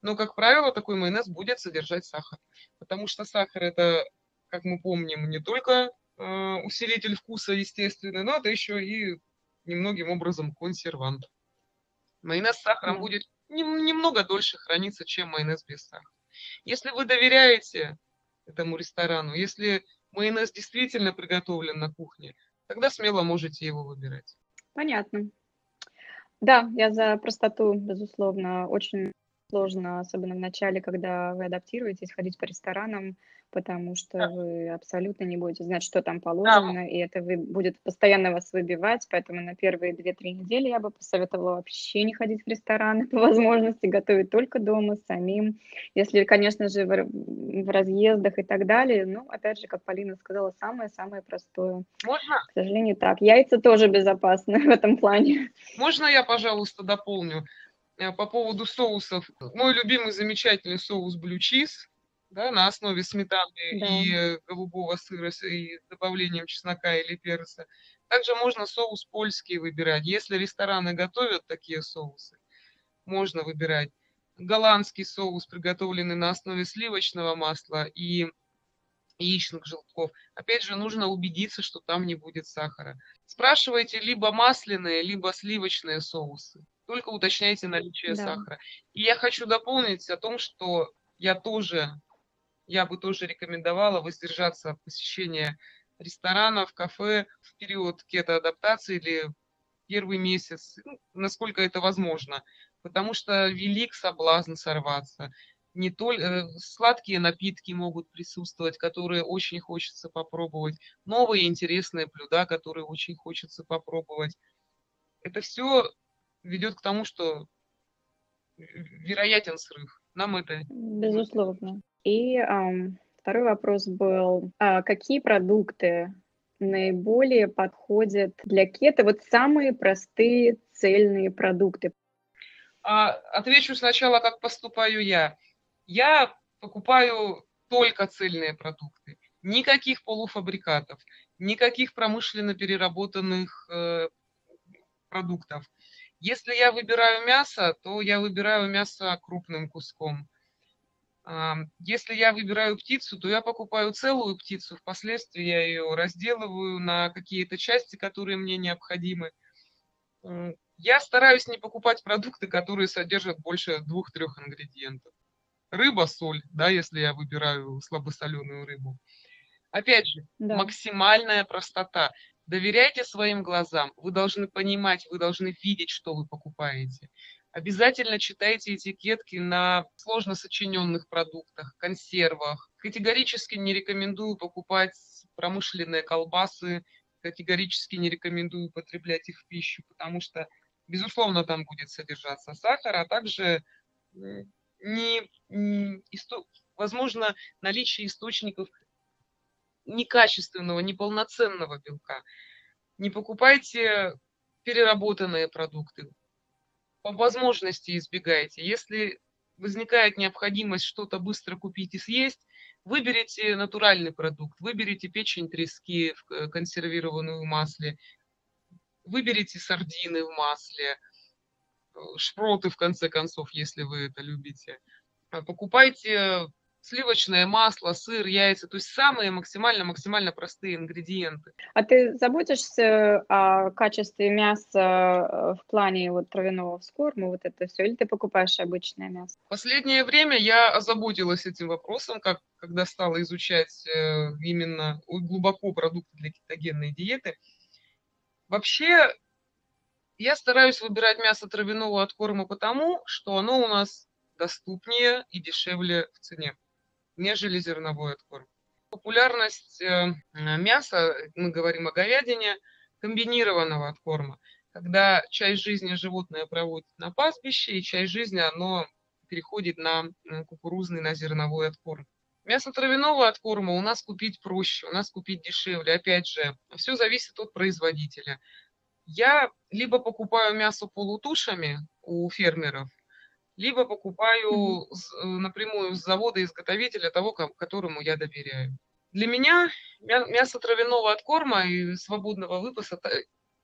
но, как правило, такой майонез будет содержать сахар. Потому что сахар это, как мы помним, не только э, усилитель вкуса естественный, но это еще и немногим образом консервант. Майонез с сахаром будет немного дольше храниться, чем майонез без сахара. Если вы доверяете этому ресторану, если майонез действительно приготовлен на кухне, тогда смело можете его выбирать. Понятно. Да, я за простоту, безусловно. Очень сложно, особенно в начале, когда вы адаптируетесь, ходить по ресторанам, потому что Да. вы абсолютно не будете знать, что там Да, положено, и это вы, будет постоянно вас выбивать, поэтому на первые 2-3 недели я бы посоветовала вообще не ходить в рестораны по возможности, готовить только дома самим. Если, конечно же, в, в разъездах и так далее, ну, опять же, как Полина сказала, самое-самое простое. можно, К сожалению, так. Яйца тоже безопасны в этом плане. можно я, пожалуйста, дополню по поводу соусов. Мой любимый замечательный соус blue cheese, да, на основе сметаны Да. и э, голубого сыра с и добавлением чеснока или перца. Также можно соус польский выбирать. Если рестораны готовят такие соусы, можно выбирать. Голландский соус, приготовленный на основе сливочного масла и яичных желтков. Опять же, нужно убедиться, что там не будет сахара. Спрашивайте либо масляные, либо сливочные соусы. Только уточняйте наличие Да. сахара. И я хочу дополнить о том, что я тоже, я бы тоже рекомендовала воздержаться от посещения ресторанов, кафе в период кето-адаптации или первый месяц, ну, насколько это возможно. Потому что велик соблазн сорваться. Не только сладкие напитки могут присутствовать, которые очень хочется попробовать, новые интересные блюда, которые очень хочется попробовать. Это все ведет к тому, что вероятен срыв. Нам это Безусловно. И ам, второй вопрос был, а какие продукты наиболее подходят для кето? Вот самые простые цельные продукты. А, отвечу сначала, как поступаю я. Я покупаю только цельные продукты. Никаких полуфабрикатов, никаких промышленно переработанных э, продуктов. Если я выбираю мясо, то я выбираю мясо крупным куском. Если я выбираю птицу, то я покупаю целую птицу. Впоследствии я ее разделываю на какие-то части, которые мне необходимы. Я стараюсь не покупать продукты, которые содержат больше двух-трех ингредиентов. Рыба, соль, да, если я выбираю слабосоленую рыбу. Опять же, Да. максимальная простота. Доверяйте своим глазам. Вы должны понимать, вы должны видеть, что вы покупаете. Обязательно читайте этикетки на сложно сочиненных продуктах, консервах. Категорически не рекомендую покупать промышленные колбасы, категорически не рекомендую употреблять их в пищу, потому что, безусловно, там будет содержаться сахар, а также м, не, м, исто- возможно наличие источников некачественного, неполноценного белка. Не покупайте переработанные продукты. По возможности избегайте. Если возникает необходимость что-то быстро купить и съесть, выберите натуральный продукт. Выберите печень трески к- консервированную в масле. Выберите сардины в масле. э, Шпроты, в конце концов, если вы это любите. А Покупайте сливочное масло, сыр, яйца. То есть самые максимально-максимально простые ингредиенты. А ты заботишься о качестве мяса э, в плане вот травяного вскорма, вот это все, или ты покупаешь обычное мясо? Последнее время я озаботилась этим вопросом, как, когда стала изучать э, именно глубоко продукты для кетогенной диеты. Вообще, я стараюсь выбирать мясо травяного откорма потому, что оно у нас доступнее и дешевле в цене, нежели зерновой откорм. Популярность э, мяса, мы говорим о говядине, комбинированного откорма, когда часть жизни животное проводит на пастбище, и часть жизни оно переходит на кукурузный, на зерновой откорм. Мясо травяного откорма у нас купить проще, у нас купить дешевле. Опять же, все зависит от производителя. Я либо покупаю мясо полутушами у фермеров, либо покупаю э, напрямую с завода-изготовителя того, ко- которому я доверяю. Для меня мя- мясо травяного откорма и свободного выпаса,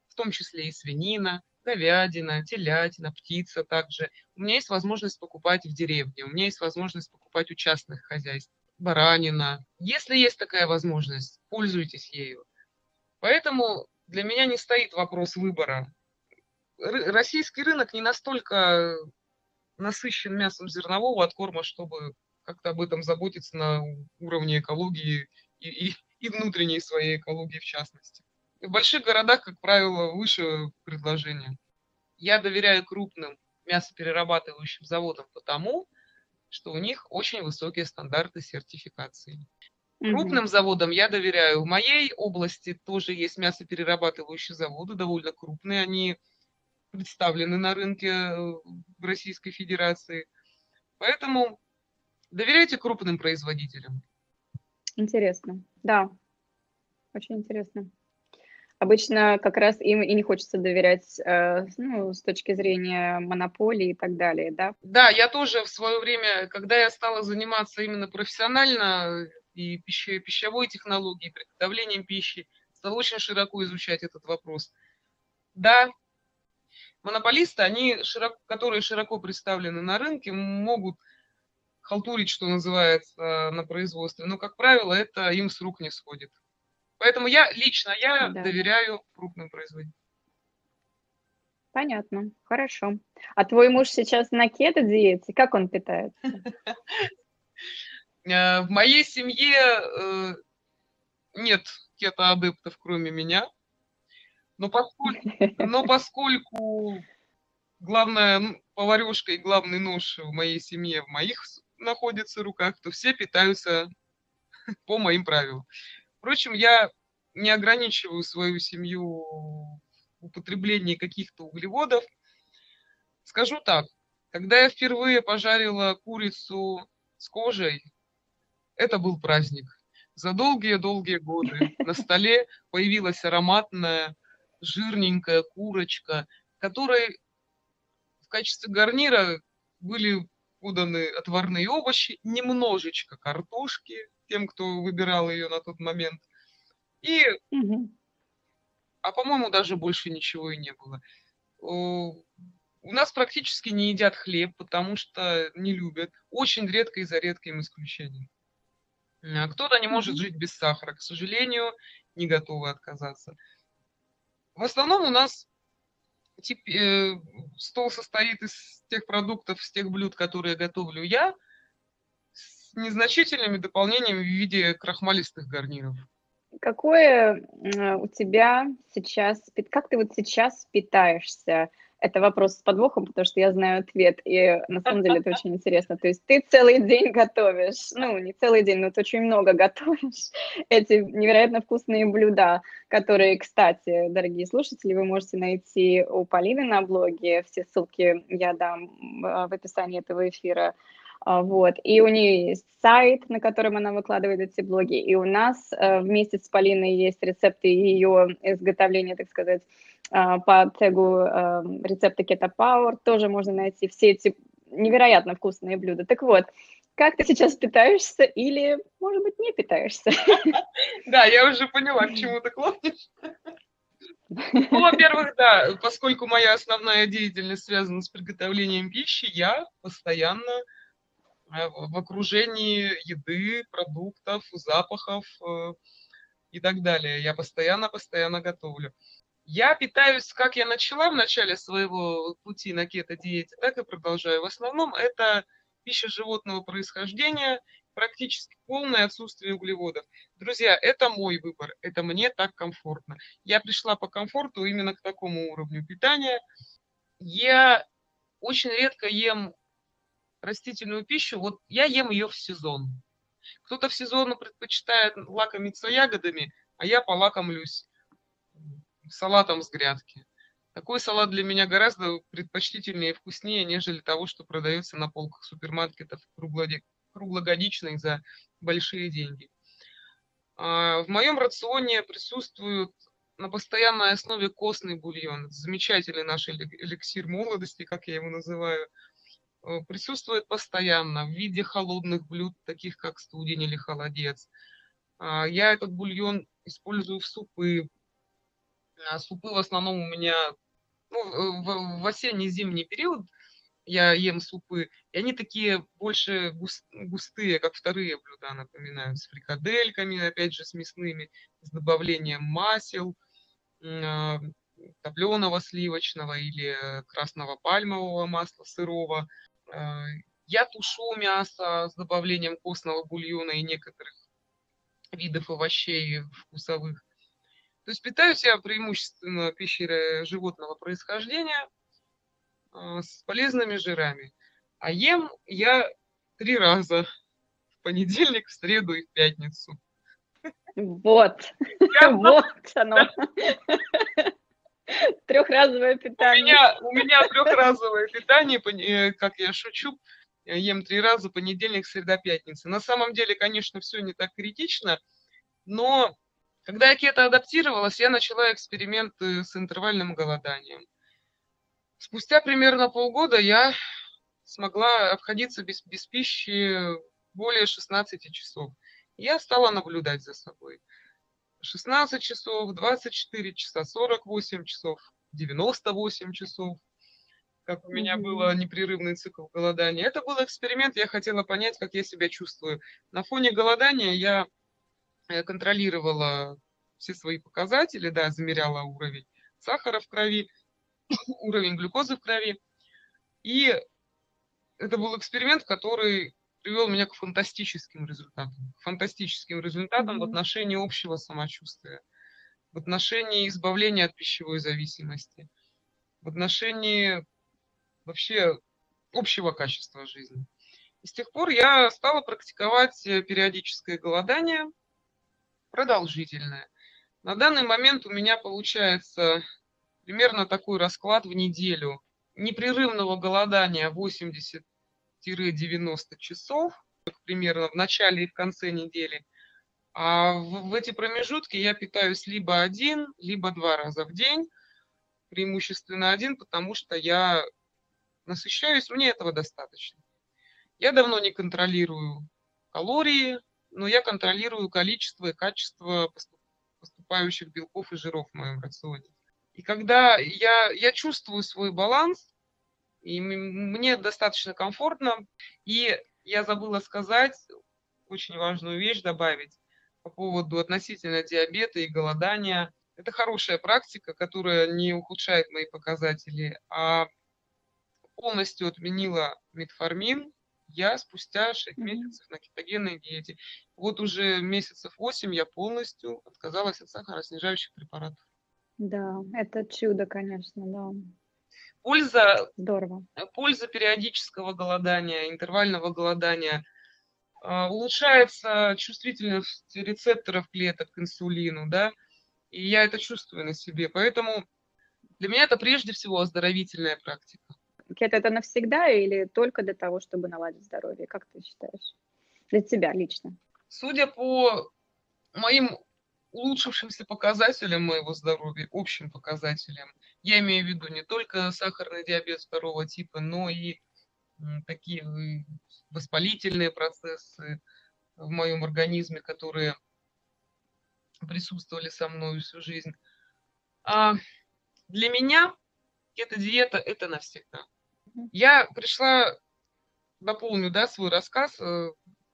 в том числе и свинина, говядина, телятина, птица также. У меня есть возможность покупать в деревне, у меня есть возможность покупать у частных хозяйств, баранина. Если есть такая возможность, пользуйтесь ею. Поэтому для меня не стоит вопрос выбора. Российский рынок не настолько насыщен мясом зернового откорма, чтобы как-то об этом заботиться на уровне экологии и, и, и внутренней своей экологии в частности. В больших городах, как правило, выше предложения. Я доверяю крупным мясоперерабатывающим заводам потому, что у них очень высокие стандарты сертификации. Крупным заводам я доверяю. В моей области тоже есть мясоперерабатывающие заводы, довольно крупные. Они представлены на рынке э, в Российской Федерации. Поэтому доверяйте крупным производителям. Интересно. Да, очень интересно. Обычно как раз им и не хочется доверять э, ну, с точки зрения монополии и так далее, да? Да, я тоже в свое время, когда я стала заниматься именно профессионально и пище, пищевой технологией, приготовлением пищи, стал очень широко изучать этот вопрос. Да, монополисты, они широко, которые широко представлены на рынке, могут халтурить, что называется, на производстве, но, как правило, это им с рук не сходит. Поэтому я лично, я да. доверяю крупным производителям. Понятно, хорошо. А твой муж сейчас на кето-диете? Как он питается? Э, в моей семье э, нет кето-адептов, кроме меня. Но поскольку, но поскольку главная поварешка и главный нож в моей семье в моих находится в руках, то все питаются по моим правилам. Впрочем, я не ограничиваю свою семью в употреблении каких-то углеводов. Скажу так, когда я впервые пожарила курицу с кожей, это был праздник. За долгие-долгие годы на столе появилась ароматная, жирненькая курочка, которой в качестве гарнира были поданы отварные овощи, немножечко картошки, тем, кто выбирал ее на тот момент. И, а по-моему, даже больше ничего и не было. У нас практически не едят хлеб, потому что не любят. Очень редко и за редким исключением. А кто-то не может жить без сахара, к сожалению, не готовы отказаться. В основном у нас тип, э, стол состоит из тех продуктов, из тех блюд, которые готовлю я, с незначительными дополнениями в виде крахмалистых гарниров. Какое у тебя сейчас, как ты вот сейчас питаешься? Это вопрос с подвохом, потому что я знаю ответ, и на самом деле это очень интересно. То есть ты целый день готовишь, ну, не целый день, но ты очень много готовишь эти невероятно вкусные блюда, которые, кстати, дорогие слушатели, вы можете найти у Полины на блоге, все ссылки я дам а, в описании этого эфира, вот. И у нее есть сайт, на котором она выкладывает эти блоги. И у нас э, вместе с Полиной есть рецепты ее изготовления, так сказать, а, по тегу э, рецепты Keto Power. Тоже можно найти все эти невероятно вкусные блюда. Так вот, как ты сейчас питаешься или, может быть, не питаешься? Да, я уже поняла, к чему ты клонишь. Ну, во-первых, да, поскольку моя основная деятельность связана с приготовлением пищи, я постоянно Э, в окружении еды, продуктов, запахов э, и так далее. Я постоянно-постоянно готовлю. Я питаюсь, как я начала в начале своего пути на кето-диете, так и продолжаю. В основном это пища животного происхождения, практически полное отсутствие углеводов. Друзья, это мой выбор, это мне так комфортно. Я пришла по комфорту именно к такому уровню питания. Я очень редко ем растительную пищу, вот я ем ее в сезон. Кто-то в сезон предпочитает лакомиться ягодами, а я полакомлюсь салатом с грядки. Такой салат для меня гораздо предпочтительнее и вкуснее, нежели того, что продается на полках супермаркетов круглогодичных за большие деньги. А, в моем рационе присутствует на постоянной основе костный бульон. Замечательный наш эликсир молодости, как я его называю – присутствует постоянно в виде холодных блюд, таких как студень или холодец. А, я этот бульон использую в супы. А, супы в основном у меня ну, в, осенне-зимний период я ем супы, и они такие больше густые, как вторые блюда, напоминают, с фрикадельками, опять же, с мясными, с добавлением масел, а, топленого сливочного или красного пальмового масла сырого. Э, я тушу мясо с добавлением костного бульона и некоторых видов овощей вкусовых. То есть питаюсь я преимущественно пищей животного происхождения а, с полезными жирами. А ем я три раза в понедельник, в среду и в пятницу. Вот, вот оно. Трехразовое питание. У меня, у меня трехразовое питание, э, как я шучу, ем три раза понедельник, среда, пятница. На самом деле, конечно, все не так критично, но когда я кето адаптировалась, я начала эксперименты с интервальным голоданием. Спустя примерно полгода я смогла обходиться без, без пищи более 16 часов. Я стала наблюдать за собой. 16 часов, 24 часа, 48 часов, 98 часов, как у меня mm-hmm. был непрерывный цикл голодания. Это был эксперимент, я хотела понять, как я себя чувствую. На фоне голодания я э, контролировала все свои показатели, да, замеряла уровень сахара в крови, уровень глюкозы в крови. И это был эксперимент, который привел меня к фантастическим результатам. К фантастическим результатам mm-hmm. в отношении общего самочувствия, в отношении избавления от пищевой зависимости, в отношении вообще общего качества жизни. И с тех пор я стала практиковать э, периодическое голодание, продолжительное. На данный момент у меня получается примерно такой расклад в неделю непрерывного голодания 80 90 часов, примерно в начале и в конце недели. А в, в эти промежутки я питаюсь либо один, либо два раза в день. Преимущественно один, потому что я насыщаюсь, мне этого достаточно. Я давно не контролирую калории, но я контролирую количество и качество поступающих белков и жиров в моем рационе. И когда я, я чувствую свой баланс, и мне достаточно комфортно. И я забыла сказать очень важную вещь добавить по поводу относительно диабета и голодания. Это хорошая практика, которая не ухудшает мои показатели, а полностью отменила метформин я спустя 6 месяцев на кетогенной диете. Вот уже месяцев 8 я полностью отказалась от сахароснижающих препаратов. Да, это чудо, конечно, да. Польза, Здорово. польза периодического голодания, интервального голодания а, улучшается чувствительность рецепторов клеток к инсулину, да, и я это чувствую на себе. Поэтому для меня это прежде всего оздоровительная практика. Кето это навсегда или только для того, чтобы наладить здоровье? Как ты считаешь? Для тебя лично. Судя по моим улучшившимся показателям моего здоровья, общим показателям, я имею в виду не только сахарный диабет второго типа, но и такие воспалительные процессы в моем организме, которые присутствовали со мной всю жизнь. А для меня эта диета – это навсегда. Я пришла, дополню да, свой рассказ, э,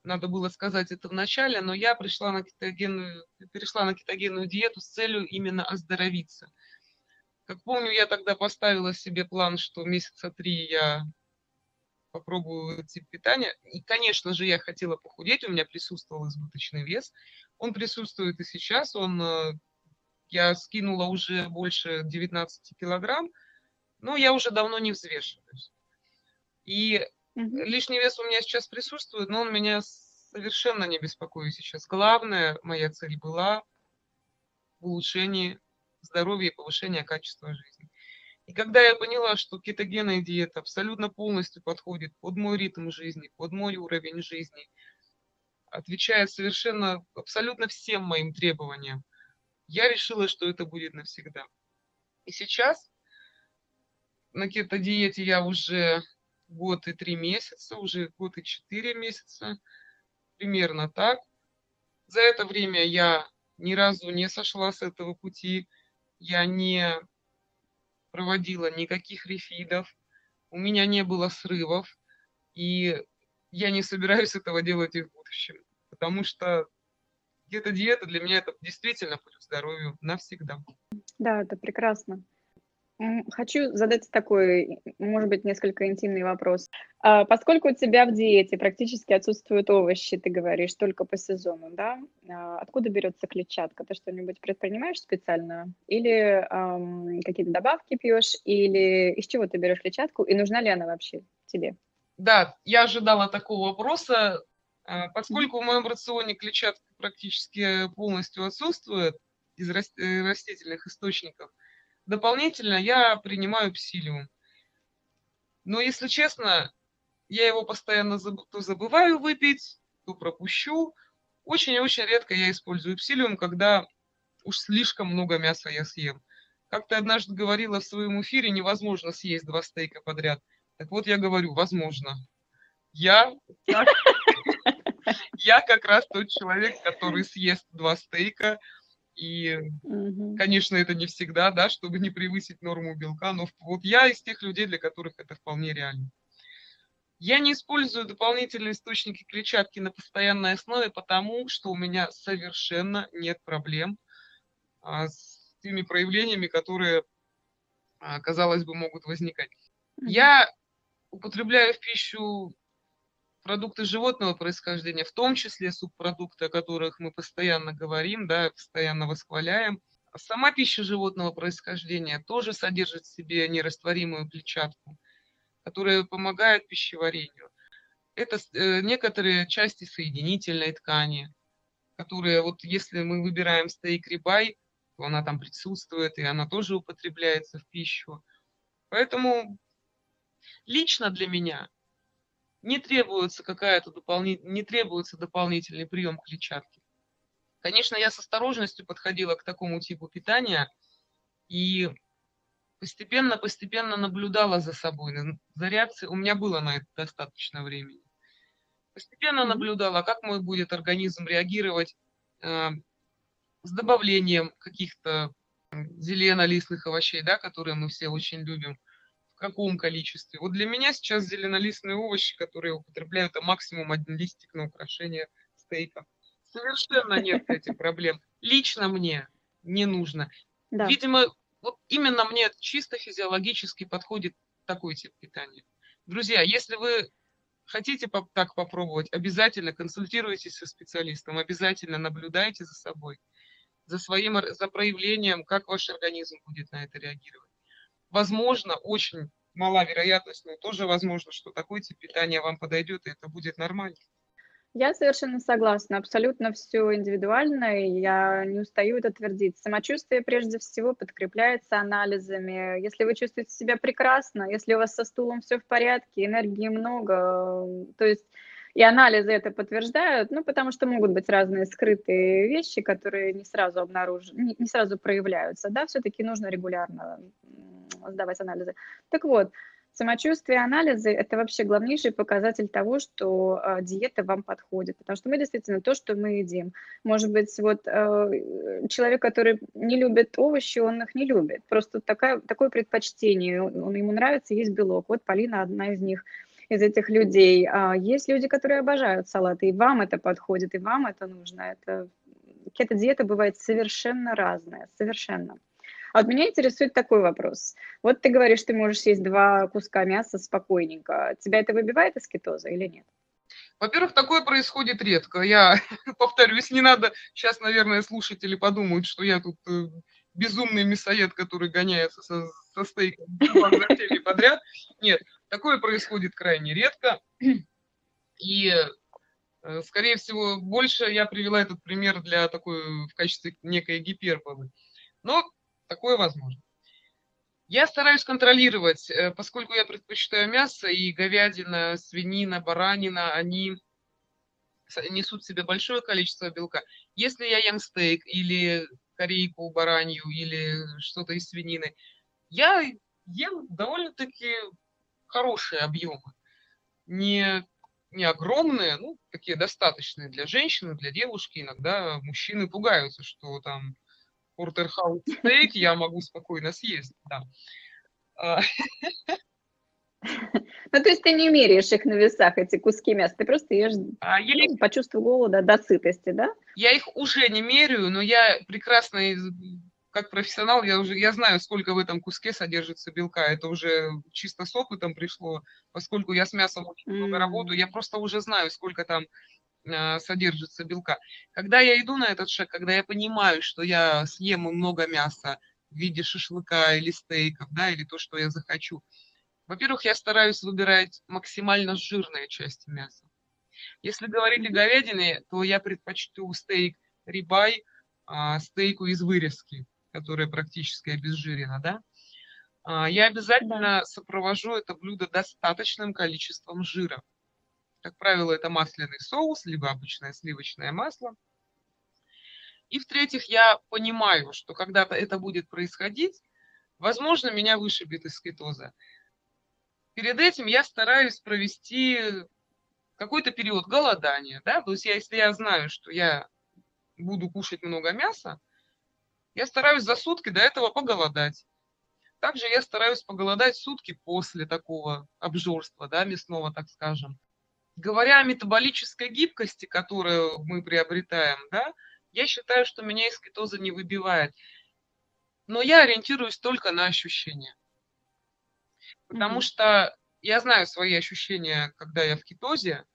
надо было сказать это в начале, но я пришла на кетогенную, перешла на кетогенную диету с целью именно оздоровиться. Как помню, я тогда поставила себе план, что месяца три я попробую тип питания. И, конечно же, я хотела похудеть, у меня присутствовал избыточный вес. Он присутствует и сейчас, он, э, я скинула уже больше 19 килограмм, но я уже давно не взвешиваюсь. И угу. лишний вес у меня сейчас присутствует, но он меня совершенно не беспокоит сейчас. Главная моя цель была в улучшении здоровья и повышения качества жизни. И когда я поняла, что кетогенная диета абсолютно полностью подходит под мой ритм жизни, под мой уровень жизни, отвечает совершенно, абсолютно всем моим требованиям, я решила, что это будет навсегда. И сейчас на кето-диете я уже год и три месяца, уже год и четыре месяца, примерно так. За это время я ни разу не сошла с этого пути, я не проводила никаких рефидов, у меня не было срывов, и я не собираюсь этого делать и в будущем, потому что где-то диета для меня это действительно путь к здоровью навсегда. Да, это прекрасно. Хочу задать такой, может быть, несколько интимный вопрос. А, поскольку у тебя в диете практически отсутствуют овощи, ты говоришь, только по сезону, да? А, откуда берется клетчатка? Ты что-нибудь предпринимаешь специально? Или эм, какие-то добавки пьешь? Или из чего ты берешь клетчатку? И нужна ли она вообще тебе? Да, я ожидала такого вопроса. А, поскольку в моем рационе клетчатка практически полностью отсутствует из э, растительных источников, дополнительно я принимаю псилиум. Но, если честно, я его постоянно то забываю выпить, то пропущу. Очень и очень редко я использую псилиум, когда уж слишком много мяса я съем. Как ты однажды говорила в своем эфире, невозможно съесть два стейка подряд. Так вот я говорю, возможно. Я я как раз тот человек, который съест два стейка, и, конечно, это не всегда, да, чтобы не превысить норму белка, но вот я из тех людей, для которых это вполне реально. Я не использую дополнительные источники клетчатки на постоянной основе, потому что у меня совершенно нет проблем а, с теми проявлениями, которые, а, казалось бы, могут возникать. Я употребляю в пищу продукты животного происхождения, в том числе субпродукты, о которых мы постоянно говорим, да, постоянно восхваляем. Сама пища животного происхождения тоже содержит в себе нерастворимую клетчатку, которая помогает пищеварению. Это э, некоторые части соединительной ткани, которые вот если мы выбираем стейк рибай, то она там присутствует, и она тоже употребляется в пищу. Поэтому лично для меня не требуется какая-то дополнительная, не требуется дополнительный прием клетчатки. Конечно, я с осторожностью подходила к такому типу питания и постепенно-постепенно наблюдала за собой, за реакцией. У меня было на это достаточно времени. Постепенно наблюдала, как мой будет организм реагировать э, с добавлением каких-то зеленолистных овощей, да, которые мы все очень любим, каком количестве. Вот для меня сейчас зеленолистные овощи, которые я употребляю, это максимум один листик на украшение стейка. Совершенно нет этих проблем. Лично мне не нужно. Да. Видимо, вот именно мне чисто физиологически подходит такой тип питания. Друзья, если вы хотите так попробовать, обязательно консультируйтесь со специалистом, обязательно наблюдайте за собой, за своим, за проявлением, как ваш организм будет на это реагировать возможно, очень мала вероятность, но тоже возможно, что такой тип питания вам подойдет, и это будет нормально. Я совершенно согласна, абсолютно все индивидуально, и я не устаю это твердить. Самочувствие прежде всего подкрепляется анализами. Если вы чувствуете себя прекрасно, если у вас со стулом все в порядке, энергии много, то есть и анализы это подтверждают, ну, потому что могут быть разные скрытые вещи, которые не сразу обнаружены, не, сразу проявляются, да, все-таки нужно регулярно сдавать анализы. Так вот, самочувствие, анализы – это вообще главнейший показатель того, что э, диета вам подходит, потому что мы действительно то, что мы едим. Может быть, вот э, человек, который не любит овощи, он их не любит. Просто такая, такое предпочтение, он, ему нравится есть белок. Вот Полина одна из них – из этих людей. А есть люди, которые обожают салаты, и вам это подходит, и вам это нужно. Это кето-диета бывает совершенно разная, совершенно. А вот меня интересует такой вопрос. Вот ты говоришь, ты можешь съесть два куска мяса спокойненько. Тебя это выбивает из кетоза или нет? Во-первых, такое происходит редко. Я повторюсь, не надо сейчас, наверное, слушатели подумают, что я тут э, безумный мясоед, который гоняется со, со стейком подряд. Нет, такое происходит крайне редко. И, э, скорее всего, больше я привела этот пример для такой, в качестве некой гиперболы. Но такое возможно. Я стараюсь контролировать, э, поскольку я предпочитаю мясо, и говядина, свинина, баранина, они несут в себе большое количество белка. Если я ем стейк или корейку баранью или что-то из свинины, я ем довольно-таки хорошие объемы. Не, не огромные, ну, такие достаточные для женщины, для девушки. Иногда мужчины пугаются, что там портерхаус стейк я могу спокойно съесть, да. А, ну, то есть ты не меряешь их на весах, эти куски мяса, ты просто ешь а я... ну, по чувству голода до сытости, да? Я их уже не меряю, но я прекрасно как профессионал, я уже я знаю, сколько в этом куске содержится белка. Это уже чисто с опытом пришло, поскольку я с мясом очень много работаю, я просто уже знаю, сколько там э, содержится белка. Когда я иду на этот шаг, когда я понимаю, что я съем много мяса в виде шашлыка или стейков, да, или то, что я захочу, во-первых, я стараюсь выбирать максимально жирные части мяса. Если говорить о говядине, то я предпочту стейк рибай, а, стейку из вырезки, которая практически обезжирена, да. А, я обязательно да. сопровожу это блюдо достаточным количеством жира. Как правило, это масляный соус, либо обычное сливочное масло. И в-третьих, я понимаю, что когда-то это будет происходить, возможно, меня вышибет из кетоза. Перед этим я стараюсь провести какой-то период голодания, да, то есть я, если я знаю, что я буду кушать много мяса, я стараюсь за сутки до этого поголодать. Также я стараюсь поголодать сутки после такого обжорства, да, мясного, так скажем. Говоря о метаболической гибкости, которую мы приобретаем, да, я считаю, что меня из кетоза не выбивает. Но я ориентируюсь только на ощущения. Потому mm-hmm. что я знаю свои ощущения, когда я в кетозе,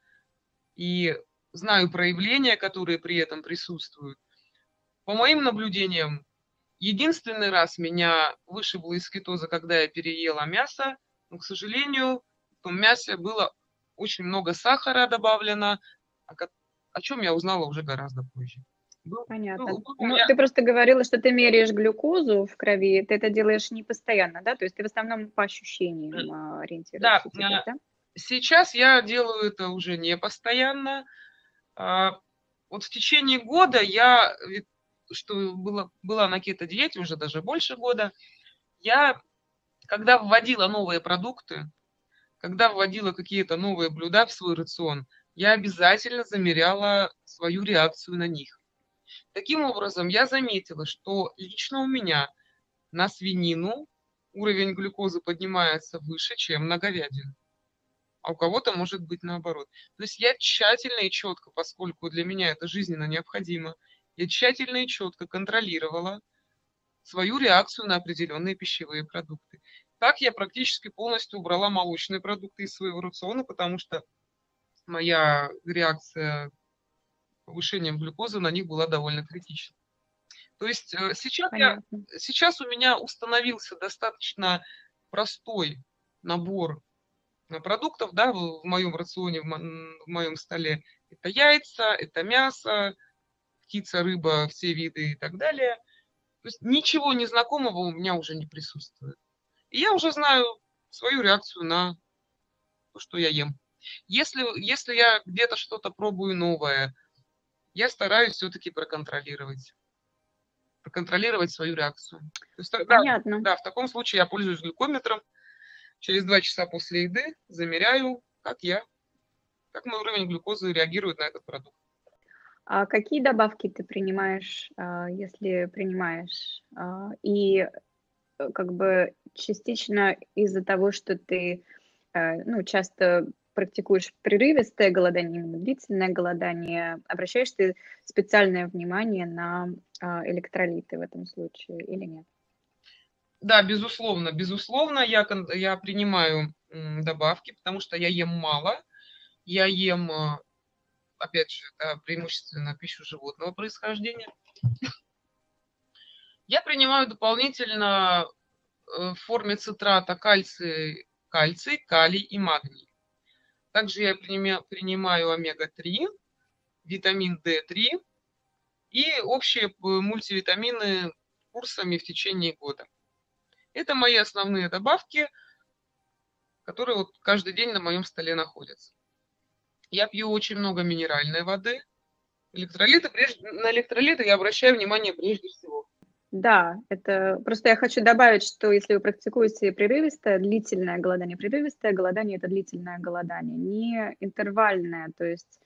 и знаю проявления, которые при этом присутствуют. По моим наблюдениям, единственный раз меня вышибло из кетоза, когда я переела мясо, но, к сожалению, в том мясе было очень много сахара добавлено, о чем я узнала уже гораздо позже. Понятно. Ну, ну, я... Ты просто говорила, что ты меряешь глюкозу в крови, ты это делаешь не постоянно, да? То есть ты в основном по ощущениям а, ориентируешься? Да, теперь, да? сейчас я делаю это уже не постоянно. А, вот в течение года я, что было, была на кето-диете уже даже больше года, я, когда вводила новые продукты, когда вводила какие-то новые блюда в свой рацион, я обязательно замеряла свою реакцию на них. Таким образом, я заметила, что лично у меня на свинину уровень глюкозы поднимается выше, чем на говядину. А у кого-то может быть наоборот. То есть я тщательно и четко, поскольку для меня это жизненно необходимо, я тщательно и четко контролировала свою реакцию на определенные пищевые продукты. Так я практически полностью убрала молочные продукты из своего рациона, потому что моя реакция повышением глюкозы на них была довольно критична. То есть э, сейчас, я, сейчас у меня установился достаточно простой набор э, продуктов да, в, моем рационе, в моем столе. Это яйца, это мясо, птица, рыба, все виды и так далее. То есть ничего незнакомого у меня уже не присутствует. И я уже знаю свою реакцию на то, что я ем. Если, если я где-то что-то пробую новое, я стараюсь все-таки проконтролировать проконтролировать свою реакцию. То есть, Понятно. Да, да, в таком случае я пользуюсь глюкометром. Через два часа после еды замеряю, как я, как мой уровень глюкозы реагирует на этот продукт. А какие добавки ты принимаешь, а, если принимаешь? А, и э, как бы частично из-за того, что ты э, ну, часто практикуешь прерывистое голодание, длительное голодание, обращаешь ты специальное внимание на а, электролиты в этом случае или нет? Да, безусловно, безусловно, я, я принимаю добавки, потому что я ем мало, я ем, а, опять же, да, преимущественно пищу животного происхождения. Я принимаю дополнительно э, в форме цитрата кальций, кальций, калий и магний. Также я принимаю омега-3, витамин D3 и общие э, мультивитамины курсами в течение года. Это мои основные добавки, которые вот каждый день на моем столе находятся. Я пью очень много минеральной воды. Электролиты, прежде, на электролиты я обращаю внимание прежде всего. Да, это просто я хочу добавить, что если вы практикуете прерывистое, длительное голодание, прерывистое голодание – это длительное голодание, не интервальное, то есть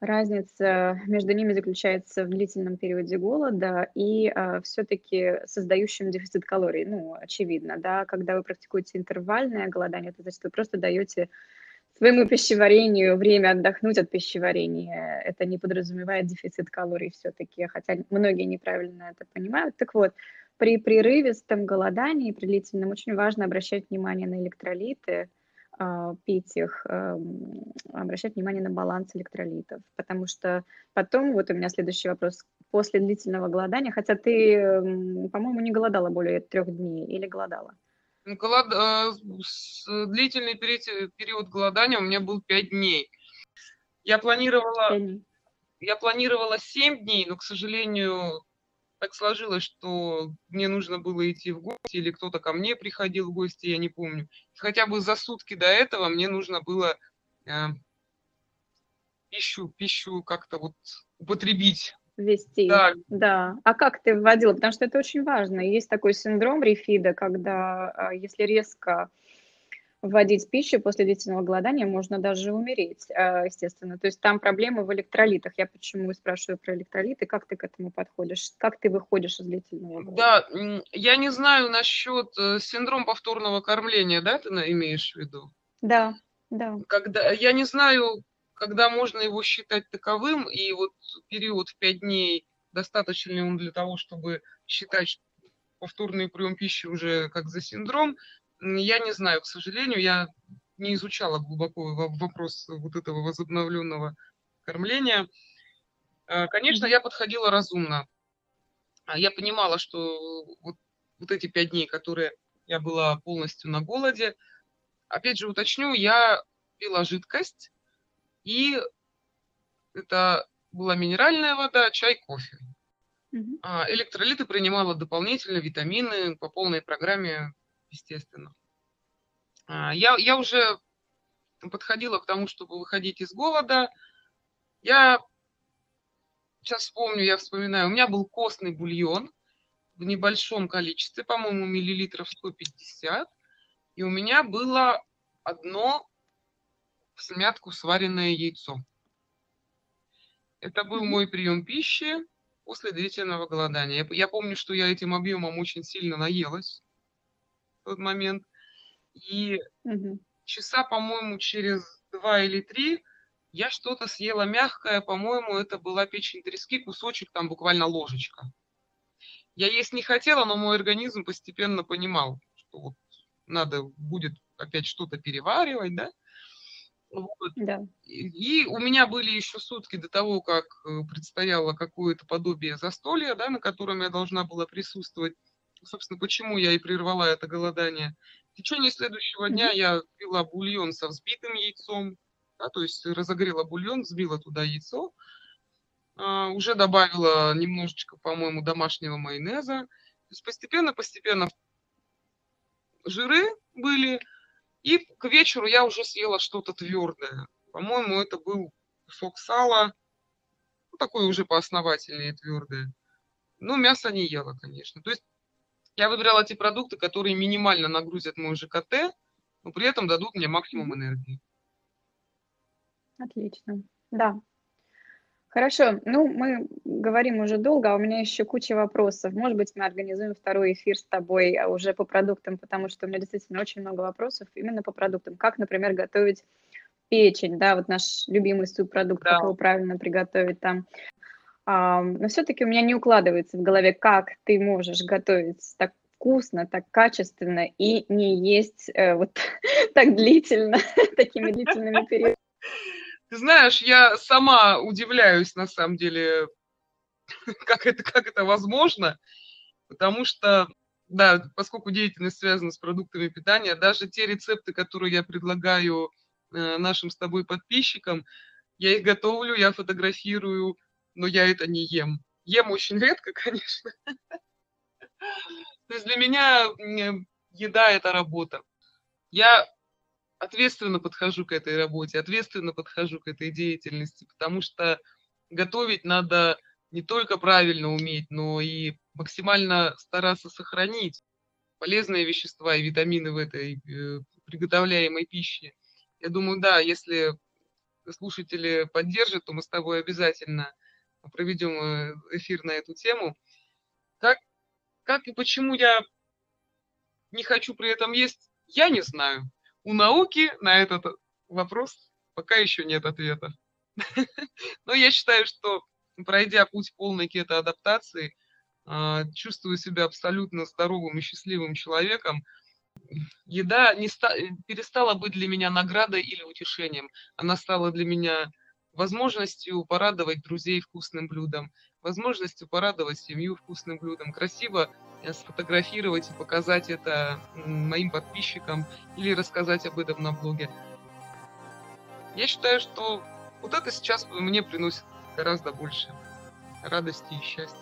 разница между ними заключается в длительном периоде голода и э, все-таки создающем дефицит калорий. Ну, очевидно, да, когда вы практикуете интервальное голодание, то значит вы просто даете своему пищеварению время отдохнуть от пищеварения. Это не подразумевает дефицит калорий все-таки, хотя многие неправильно это понимают. Так вот, при прерывистом голодании, при длительном, очень важно обращать внимание на электролиты, а, пить их, эм, обращать внимание на баланс электролитов, потому что потом, вот у меня следующий вопрос, после длительного голодания, хотя ты, эм, по-моему, не голодала более трех дней или голодала? Голод, э, длительный период, голодания у меня был 5 дней. Я планировала, я планировала 7 дней, но, к сожалению, так сложилось, что мне нужно было идти в гости, или кто-то ко мне приходил в гости, я не помню. Хотя бы за сутки до этого мне нужно было э, пищу, пищу как-то вот употребить ввести. Да. да. А как ты вводила? Потому что это очень важно. Есть такой синдром рефида, когда а, если резко вводить пищу после длительного голодания, можно даже умереть, а, естественно. То есть там проблемы в электролитах. Я почему спрашиваю про электролиты, как ты к этому подходишь? Как ты выходишь из длительного голодания? Да, я не знаю насчет э, синдрома повторного кормления, да, ты имеешь в виду? Да, да. Когда, я не знаю, когда можно его считать таковым, и вот период в 5 дней достаточно ли он для того, чтобы считать повторный прием пищи уже как за синдром, я не знаю, к сожалению, я не изучала глубоко вопрос вот этого возобновленного кормления. А, конечно, я подходила разумно. А, я понимала, что вот, вот эти пять дней, которые я была полностью на голоде, опять же уточню, я пила жидкость, и это была минеральная вода, чай, кофе. Угу. Электролиты принимала дополнительно, витамины по полной программе, естественно. А, я, я уже подходила к тому, чтобы выходить из голода. Я сейчас вспомню, я вспоминаю, у меня был костный бульон в небольшом количестве, по-моему, миллилитров 150. И у меня было одно смятку сваренное яйцо. Это был мой прием пищи после длительного голодания. Я, я помню, что я этим объемом очень сильно наелась в тот момент. И угу. часа, по-моему, через два или три я что-то съела мягкое, по-моему, это была печень трески, кусочек, там буквально ложечка. Я есть не хотела, но мой организм постепенно понимал, что вот надо будет опять что-то переваривать, да. Вот. Да. И, у меня были еще сутки до того, как э, предстояло какое-то подобие застолья, да, на котором я должна была присутствовать. Собственно, почему я и прервала это голодание. В течение следующего mm-hmm. дня я пила бульон со взбитым яйцом, да, то есть разогрела бульон, взбила туда яйцо, а, уже добавила немножечко, по-моему, домашнего майонеза. То есть постепенно-постепенно жиры были, и к вечеру я уже съела что-то твердое. По-моему, это был кусок сала, ну, такое уже поосновательнее твердое. Но мясо не ела, конечно. То есть я выбирала те продукты, которые минимально нагрузят мой ЖКТ, но при этом дадут мне максимум энергии. Отлично. Да, Хорошо, ну мы говорим уже долго, а у меня еще куча вопросов. Может быть, мы организуем второй эфир с тобой а уже по продуктам, потому что у меня действительно очень много вопросов именно по продуктам. Как, например, готовить печень, да, вот наш любимый субпродукт, да. как его правильно приготовить там. А, но все-таки у меня не укладывается в голове, как ты можешь готовить так вкусно, так качественно и не есть э, вот так длительно, такими длительными периодами. Ты знаешь, я сама удивляюсь, на самом деле, как это, как это возможно, потому что, да, поскольку деятельность связана с продуктами питания, даже те рецепты, которые я предлагаю э, нашим с тобой подписчикам, я их готовлю, я фотографирую, но я это не ем. Ем очень редко, конечно. То есть для меня еда – это работа. Я ответственно подхожу к этой работе, ответственно подхожу к этой деятельности, потому что готовить надо не только правильно уметь, но и максимально стараться сохранить полезные вещества и витамины в этой э, приготовляемой пище. Я думаю, да, если слушатели поддержат, то мы с тобой обязательно проведем э, эфир на эту тему. Как, как и почему я не хочу при этом есть, я не знаю у науки на этот вопрос пока еще нет ответа. Но я считаю, что пройдя путь полной кето-адаптации, а, чувствую себя абсолютно здоровым и счастливым человеком. Еда не ста- перестала быть для меня наградой или утешением. Она стала для меня возможностью порадовать друзей вкусным блюдом, возможностью порадовать семью вкусным блюдом, красиво э, сфотографировать и показать это моим подписчикам или рассказать об этом на блоге. Я считаю, что вот это сейчас мне приносит гораздо больше радости и счастья.